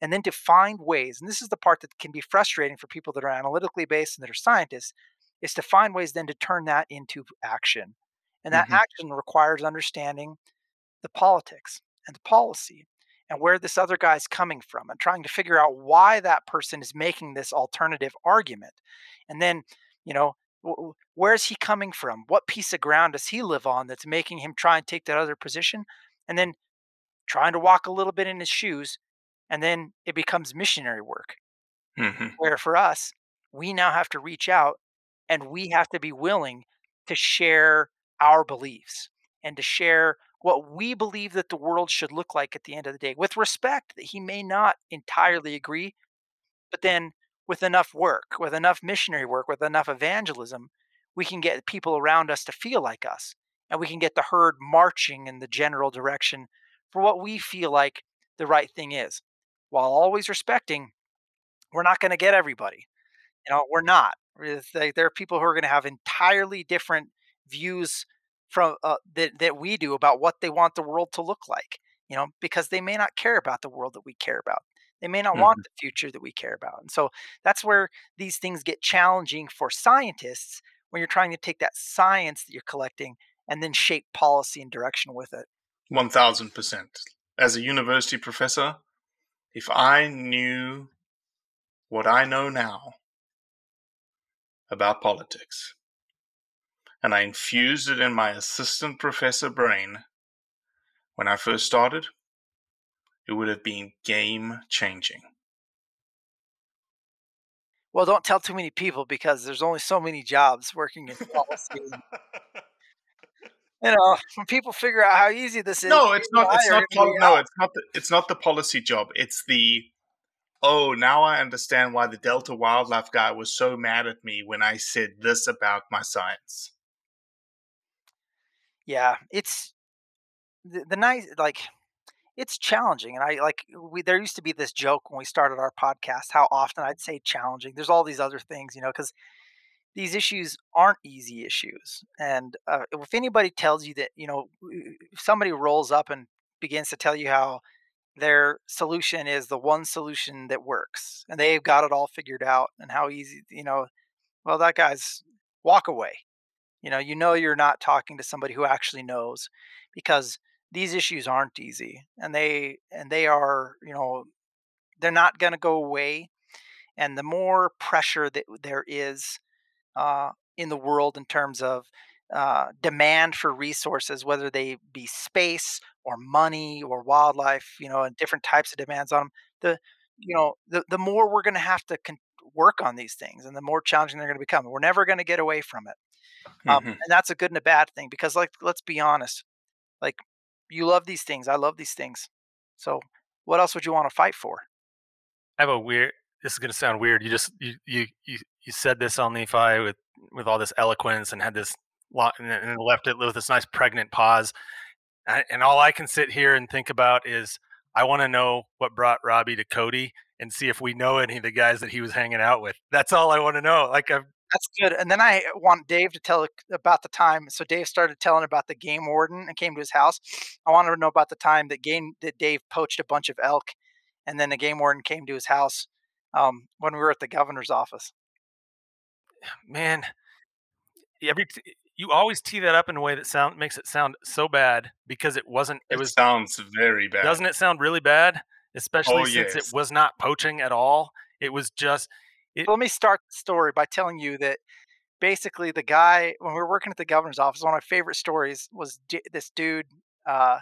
and then to find ways, and this is the part that can be frustrating for people that are analytically based and that are scientists, is to find ways then to turn that into action. And that Mhm. action requires understanding the politics and the policy and where this other guy's coming from and trying to figure out why that person is making this alternative argument. And then, you know, wh- wh- where's he coming from? What piece of ground does he live on that's making him try and take that other position? And then trying to walk a little bit in his shoes. And then it becomes missionary work Mhm. where for us, we now have to reach out and we have to be willing to share our beliefs and to share what we believe that the world should look like at the end of the day with respect that he may not entirely agree but then with enough work with enough missionary work with enough evangelism we can get people around us to feel like us and we can get the herd marching in the general direction for what we feel like the right thing is while always respecting we're not going to get everybody you know we're not like there are people who are going to have entirely different views from uh, that that we do about what they want the world to look like you know because they may not care about the world that we care about. They may not want the future that we care about and so that's where these things get challenging for scientists when you're trying to take that science that you're collecting and then shape policy and direction with it. 1000%. As a university professor, if I knew what I know now about politics, and I infused it in my assistant professor brain when I first started, it would have been game changing. well don't tell too many people because there's only so many jobs working in policy you know when people figure out how easy this is No, it's not. It's not. Pol- no, it's not. The, it's not the policy job. It's the. Oh, now I understand why the Delta wildlife guy was so mad at me when I said this about my science. yeah it's the, the nice like it's challenging and i like we there used to be this joke when we started our podcast how often i'd say challenging there's all these other things you know because these issues aren't easy issues and uh, if anybody tells you that you know somebody rolls up and begins to tell you how their solution is the one solution that works and they've got it all figured out and how easy you know well that guy's walk away. You know you know you're not talking to somebody who actually knows because these issues aren't easy and they and they are you know they're not going to go away and the more pressure that there is uh, in the world in terms of uh, demand for resources whether they be space or money or wildlife you know and different types of demands on them the you know the, the more we're going to have to con- work on these things and the more challenging they're going to become we're never going to get away from it um, Mhm. and that's a good and a bad thing because like let's be honest like you love these things i love these things so what else would you want to fight for I have a weird. This is going to sound weird. You just you you you, you said this on Nephi with with all this eloquence and had this lot and and then left it with this nice pregnant pause. And, all I can sit here and think about is I want to know what brought Robbie to Cody and see if we know any of the guys that he was hanging out with. That's all I want to know. Like I've that's good and then i want dave to tell about the time so dave started telling about the game warden and came to his house i wanted to know about the time that game that dave poached a bunch of elk and then the game warden came to his house um, when we were at the governor's office man, every you always tee that up in a way that sound makes it sound so bad because it wasn't. It It was sounds very bad. Doesn't it sound really bad? Especially Oh, since yes. it was not poaching at all. It was just it, Let me start the story by telling you that basically the guy when we were working at the governor's office, one of my favorite stories was d- this dude. Uh,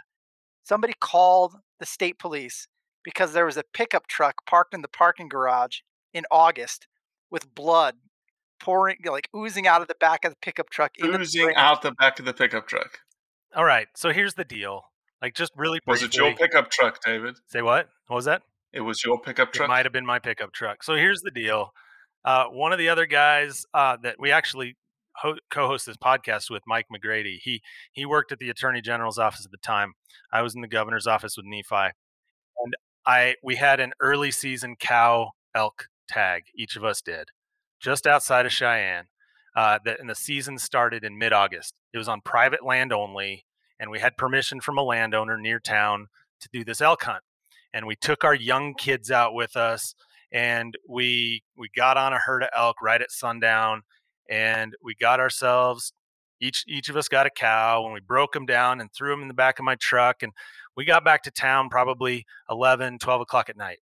somebody called the state police because there was a pickup truck parked in the parking garage in August with blood pouring, like oozing out of the back of the pickup truck. into the oozing out the back of the pickup truck. all right. So here's the deal. Like just really Was it your briefly- pickup truck, David? Say what? What was that? It was your pickup truck. It might have been my pickup truck. So here's the deal. Uh, one of the other guys uh, that we actually ho- co-host this podcast with, Mike McGrady. He he worked at the Attorney General's office at the time. I was in the governor's office with Nephi, and I we had an early season cow elk tag. Each of us did, just outside of Cheyenne. uh, that and the season started in mid-August. It was on private land only, and we had permission from a landowner near town to do this elk hunt. And we took our young kids out with us, and we we got on a herd of elk right at sundown, and we got ourselves each each of us got a cow, and we broke them down and threw them in the back of my truck, and we got back to town probably 11, 12 o'clock at night,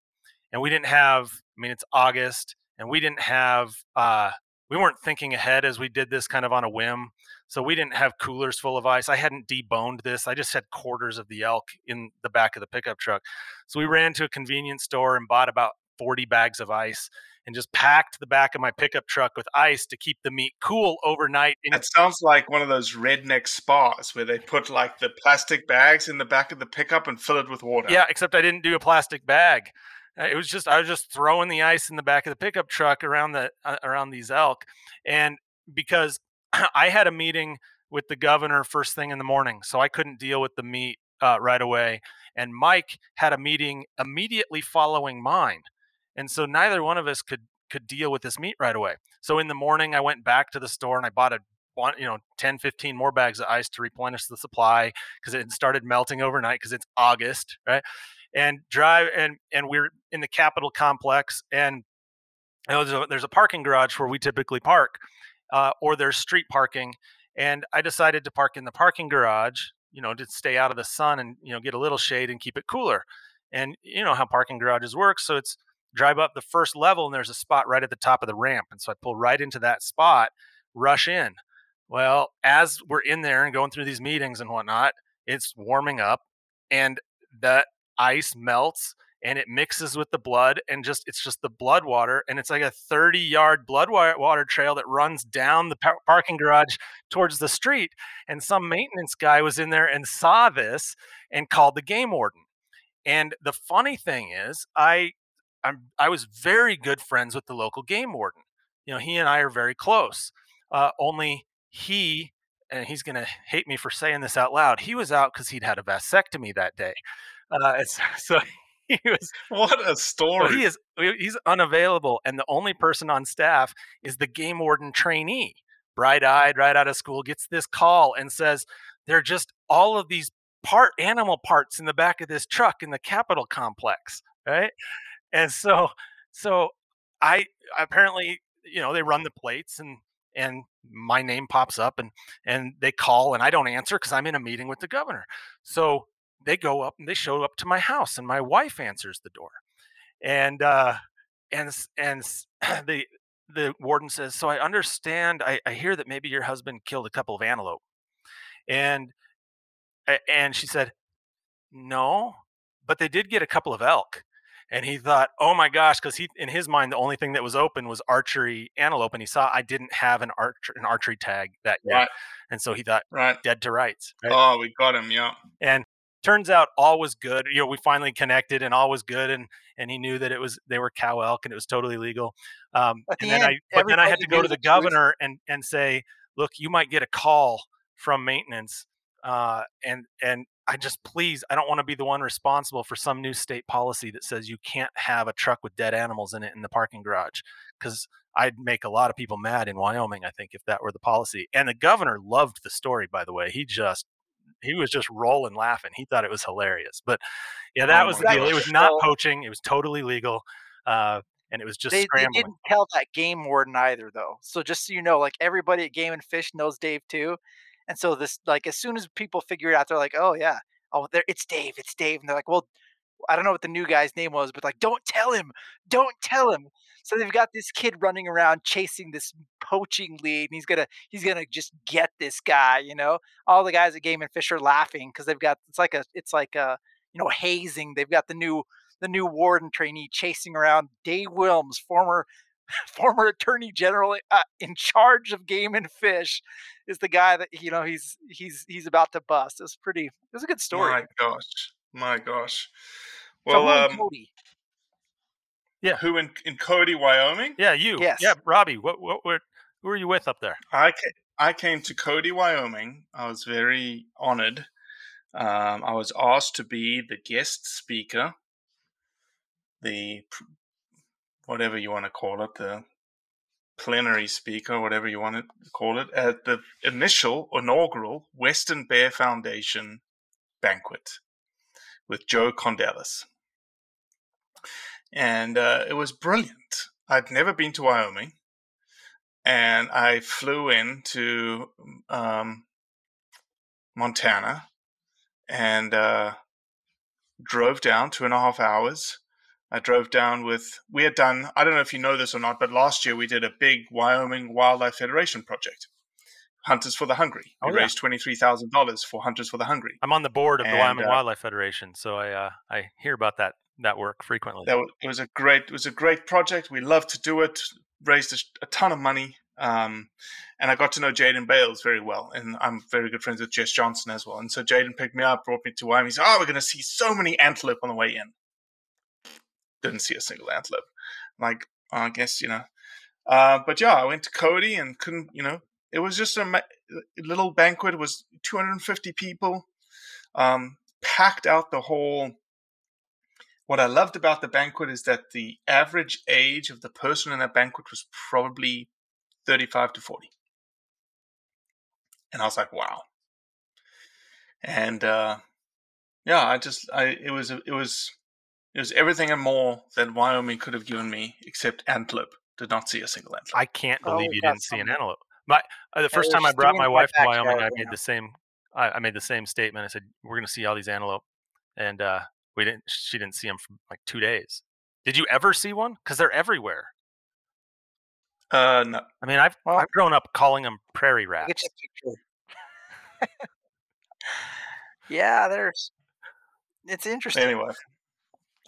and we didn't have. I mean, it's August, and we didn't have. Uh, we weren't thinking ahead as we did this kind of on a whim. So we didn't have coolers full of ice. I hadn't deboned this. I just had quarters of the elk in the back of the pickup truck. So we ran to a convenience store and bought about 40 bags of ice and just packed the back of my pickup truck with ice to keep the meat cool overnight. It sounds like one of those redneck spas where they put like the plastic bags in the back of the pickup and fill it with water. Yeah, except I didn't do a plastic bag. Uh, it was just I was just throwing the ice in the back of the pickup truck around the uh, around these elk, and because I had a meeting with the governor first thing in the morning, so I couldn't deal with the meat uh, right away. And Mike had a meeting immediately following mine, and so neither one of us could could deal with this meat right away. So in the morning, I went back to the store and I bought a you know 10 15 more bags of ice to replenish the supply because it started melting overnight because it's august right and drive and and we're in the Capitol complex and you know, there's, a, there's a parking garage where we typically park uh, or there's street parking and i decided to park in the parking garage you know to stay out of the sun and you know get a little shade and keep it cooler and you know how parking garages work so it's drive up the first level and there's a spot right at the top of the ramp and so i pull right into that spot rush in. Well as we're in there and going through these meetings and whatnot it's warming up and that ice melts and it mixes with the blood and just it's just the blood water and it's like a 30 yard blood water trail that runs down the par- parking garage towards the street and some maintenance guy was in there and saw this and called the game warden. And the funny thing is i I'm, i was very good friends with the local game warden. You know he and i are very close uh, only he and he's going to hate me for saying this out loud he was out because he'd had a vasectomy that day uh, so he was what a story. He is he's unavailable, and the only person on staff is the game warden trainee, bright-eyed, right out of school, gets this call and says there are just all of these part animal parts in the back of this truck in the Capitol complex, right? And so, so I apparently, you know, they run the plates and and my name pops up and and they call and I don't answer because I'm in a meeting with the governor. So they go up and they show up to my house, and my wife answers the door, and uh, and and the the warden says, "So I understand. I, I hear that maybe your husband killed a couple of antelope," and and she said, "No, but they did get a couple of elk." and he thought, "Oh my gosh!" Because he, in his mind, the only thing that was open was archery antelope, and he saw I didn't have an archer an archery tag that year, right. and so he thought, "Right, dead to rights." Right? Oh, we got him, yeah. And turns out all was good. You know, we finally connected and all was good. And, and he knew that it was, they were cow elk and it was totally legal. Um, and then end, I, but then I had to go to the governor and, and say, look, you might get a call from maintenance. Uh, and, and I just, please, I don't want to be the one responsible for some new state policy that says you can't have a truck with dead animals in it in the parking garage. Cause I'd make a lot of people mad in Wyoming, I think, if that were the policy. And the governor loved the story, by the way. He just he was just rolling laughing. He thought it was hilarious. But yeah, that oh was the deal. It was not poaching. It was totally legal. Uh, and it was just they, scrambling. They didn't tell that game warden either, though. So just so you know, like everybody at Game and Fish knows Dave too. And so this, like, as soon as people figure it out, they're like, "Oh yeah, oh, there, it's Dave, it's Dave." And they're like, "Well, I don't know what the new guy's name was, but like, don't tell him, don't tell him." So they've got this kid running around chasing this poaching lead, and he's gonna he's gonna just get this guy. You know, all the guys at Game and Fish are laughing because they've got it's like a it's like a you know hazing. They've got the new the new warden trainee chasing around Dave Willms, former former attorney general uh, in charge of game and fish is the guy that you know he's he's he's about to bust it's pretty it was a good story my gosh my gosh well so um, Cody. Yeah. Who in, in Cody, Wyoming? Yeah, you. Yes. Yeah, Robbie. What what, what who are you with up there? I came, I came to Cody, Wyoming. I was very honored. Um, I was asked to be the guest speaker, the whatever you want to call it, the plenary speaker, whatever you want to call it, at the initial inaugural Western Bear Foundation banquet with Joe Kondelis. And uh, it was brilliant. I'd never been to Wyoming. And I flew into um, Montana and uh, drove down two and a half hours I drove down with, we had done, I don't know if you know this or not, but last year we did a big Wyoming Wildlife Federation project, Hunters for the Hungry. We Oh, yeah. raised $23,000 for Hunters for the Hungry. I'm on the board of the Wyoming uh, Wildlife Federation, so I uh, I hear about that that work frequently. That was, it was a great, it was a great project. We loved to do it, raised a, a ton of money. Um, and I got to know Jaden Bales very well. And I'm very good friends with Jess Johnson as well. And so Jaden picked me up, brought me to Wyoming. He said, Oh, we're going to see so many antelope on the way in. Didn't see a single antelope. Like, "Oh, I guess, you know. Uh, but yeah, I went to Cody and couldn't, you know, it was just a ma- little banquet. It was 250 people, um, packed out the whole. What I loved about the banquet is that the average age of the person in that banquet was probably 35 to 40. And I was like, wow. And uh, yeah, I just, I it was, it was, it was everything and more than Wyoming could have given me, except antelope. Did not see a single antelope. I can't Oh, believe you didn't see an antelope. My uh, the first time I brought my wife to Wyoming, I made the same. I, I made the same statement. I said we're going to see all these antelope, and uh, we didn't. She didn't see them for like two days. Did you ever see one? Because they're everywhere. Uh, no. I mean, I've Well- I've grown up calling them prairie rats. Get you a picture. yeah, there's. It's interesting. Anyway,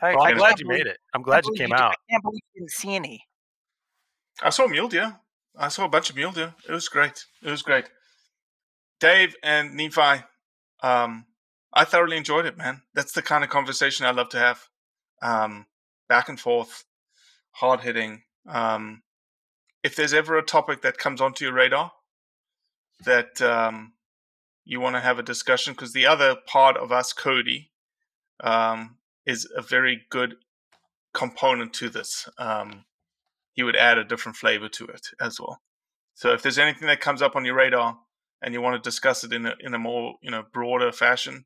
I, Well, I'm glad you believe- made it. I'm glad you came did- out. I can't believe you didn't see any. I saw a mule deer. I saw a bunch of mule deer. It was great. It was great. Dave and Nephi, um, I thoroughly enjoyed it, man. That's the kind of conversation I love to have. Um, back and forth, hard hitting. Um, if there's ever a topic that comes onto your radar that um, you want to have a discussion, because the other part of us, Cody, um, is a very good component to this. Um, he would add a different flavor to it as well. So if there's anything that comes up on your radar and you want to discuss it in a in a more you know broader fashion,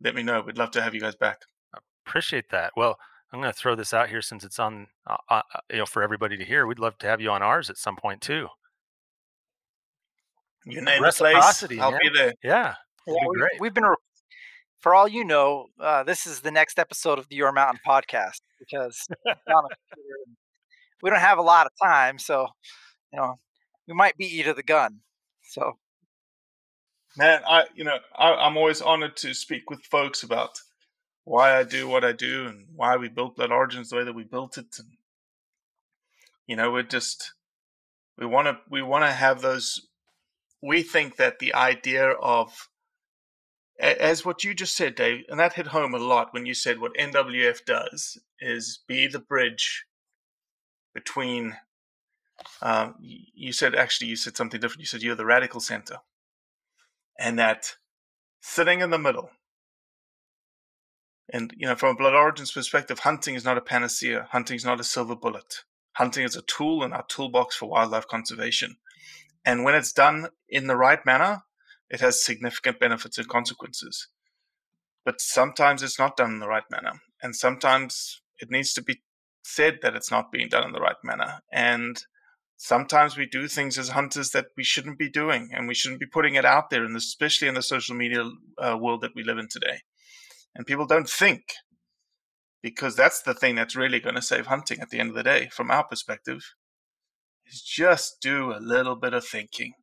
let me know. We'd love to have you guys back. I appreciate that. Well, I'm going to throw this out here since it's on, uh, uh, you know, for everybody to hear. We'd love to have you on ours at some point too. You name the place, I'll man. be there. Yeah, Yeah, be we, great. we've been, re- for all you know, uh, this is the next episode of the Our Mountain podcast because we don't have a lot of time, so you know we might beat you to the gun. So Man, I you know I, I'm always honored to speak with folks about why I do what I do and why we built Blood Origins the way that we built it, and you know we're just we want to we want to have those. We think that the idea of as what you just said, Dave, and that hit home a lot when you said what NWF does is be the bridge between. Um, you said actually you said something different. You said you're the radical center and that sitting in the middle and you know from a blood origins perspective hunting is not a panacea. Hunting is not a silver bullet. Hunting is a tool in our toolbox for wildlife conservation. And when it's done in the right manner it has significant benefits and consequences. But sometimes it's not done in the right manner. And sometimes it needs to be said that it's not being done in the right manner. And sometimes we do things as hunters that we shouldn't be doing and we shouldn't be putting it out there and especially in the social media uh, world that we live in today. And people don't think because that's the thing that's really going to save hunting at the end of the day from our perspective is just do a little bit of thinking.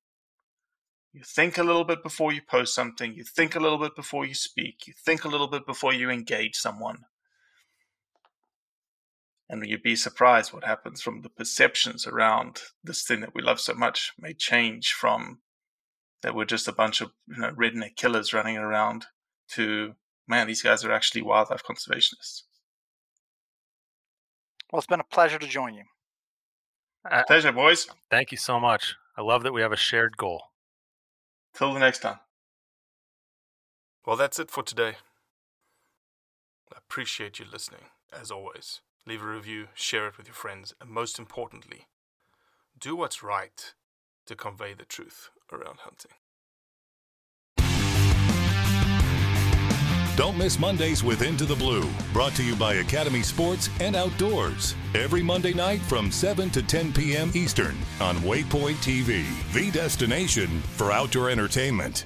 You think a little bit before you post something you think a little bit before you speak you think a little bit before you engage someone and you'd be surprised what happens from the perceptions around this thing that we love so much may change from that we're just a bunch of you know redneck killers running around to man these guys are actually wildlife conservationists well, it's been a pleasure to join you. Uh, pleasure boys Thank you so much. I love that we have a shared goal. till the next time Well, that's it for today. I appreciate you listening, as always. Leave a review, share it with your friends, and most importantly, do what's right to convey the truth around hunting. Don't miss Mondays with Into the Blue, brought to you by Academy Sports and Outdoors. Every Monday night from 7 to 10 p.m. Eastern on Waypoint TV, the destination for outdoor entertainment.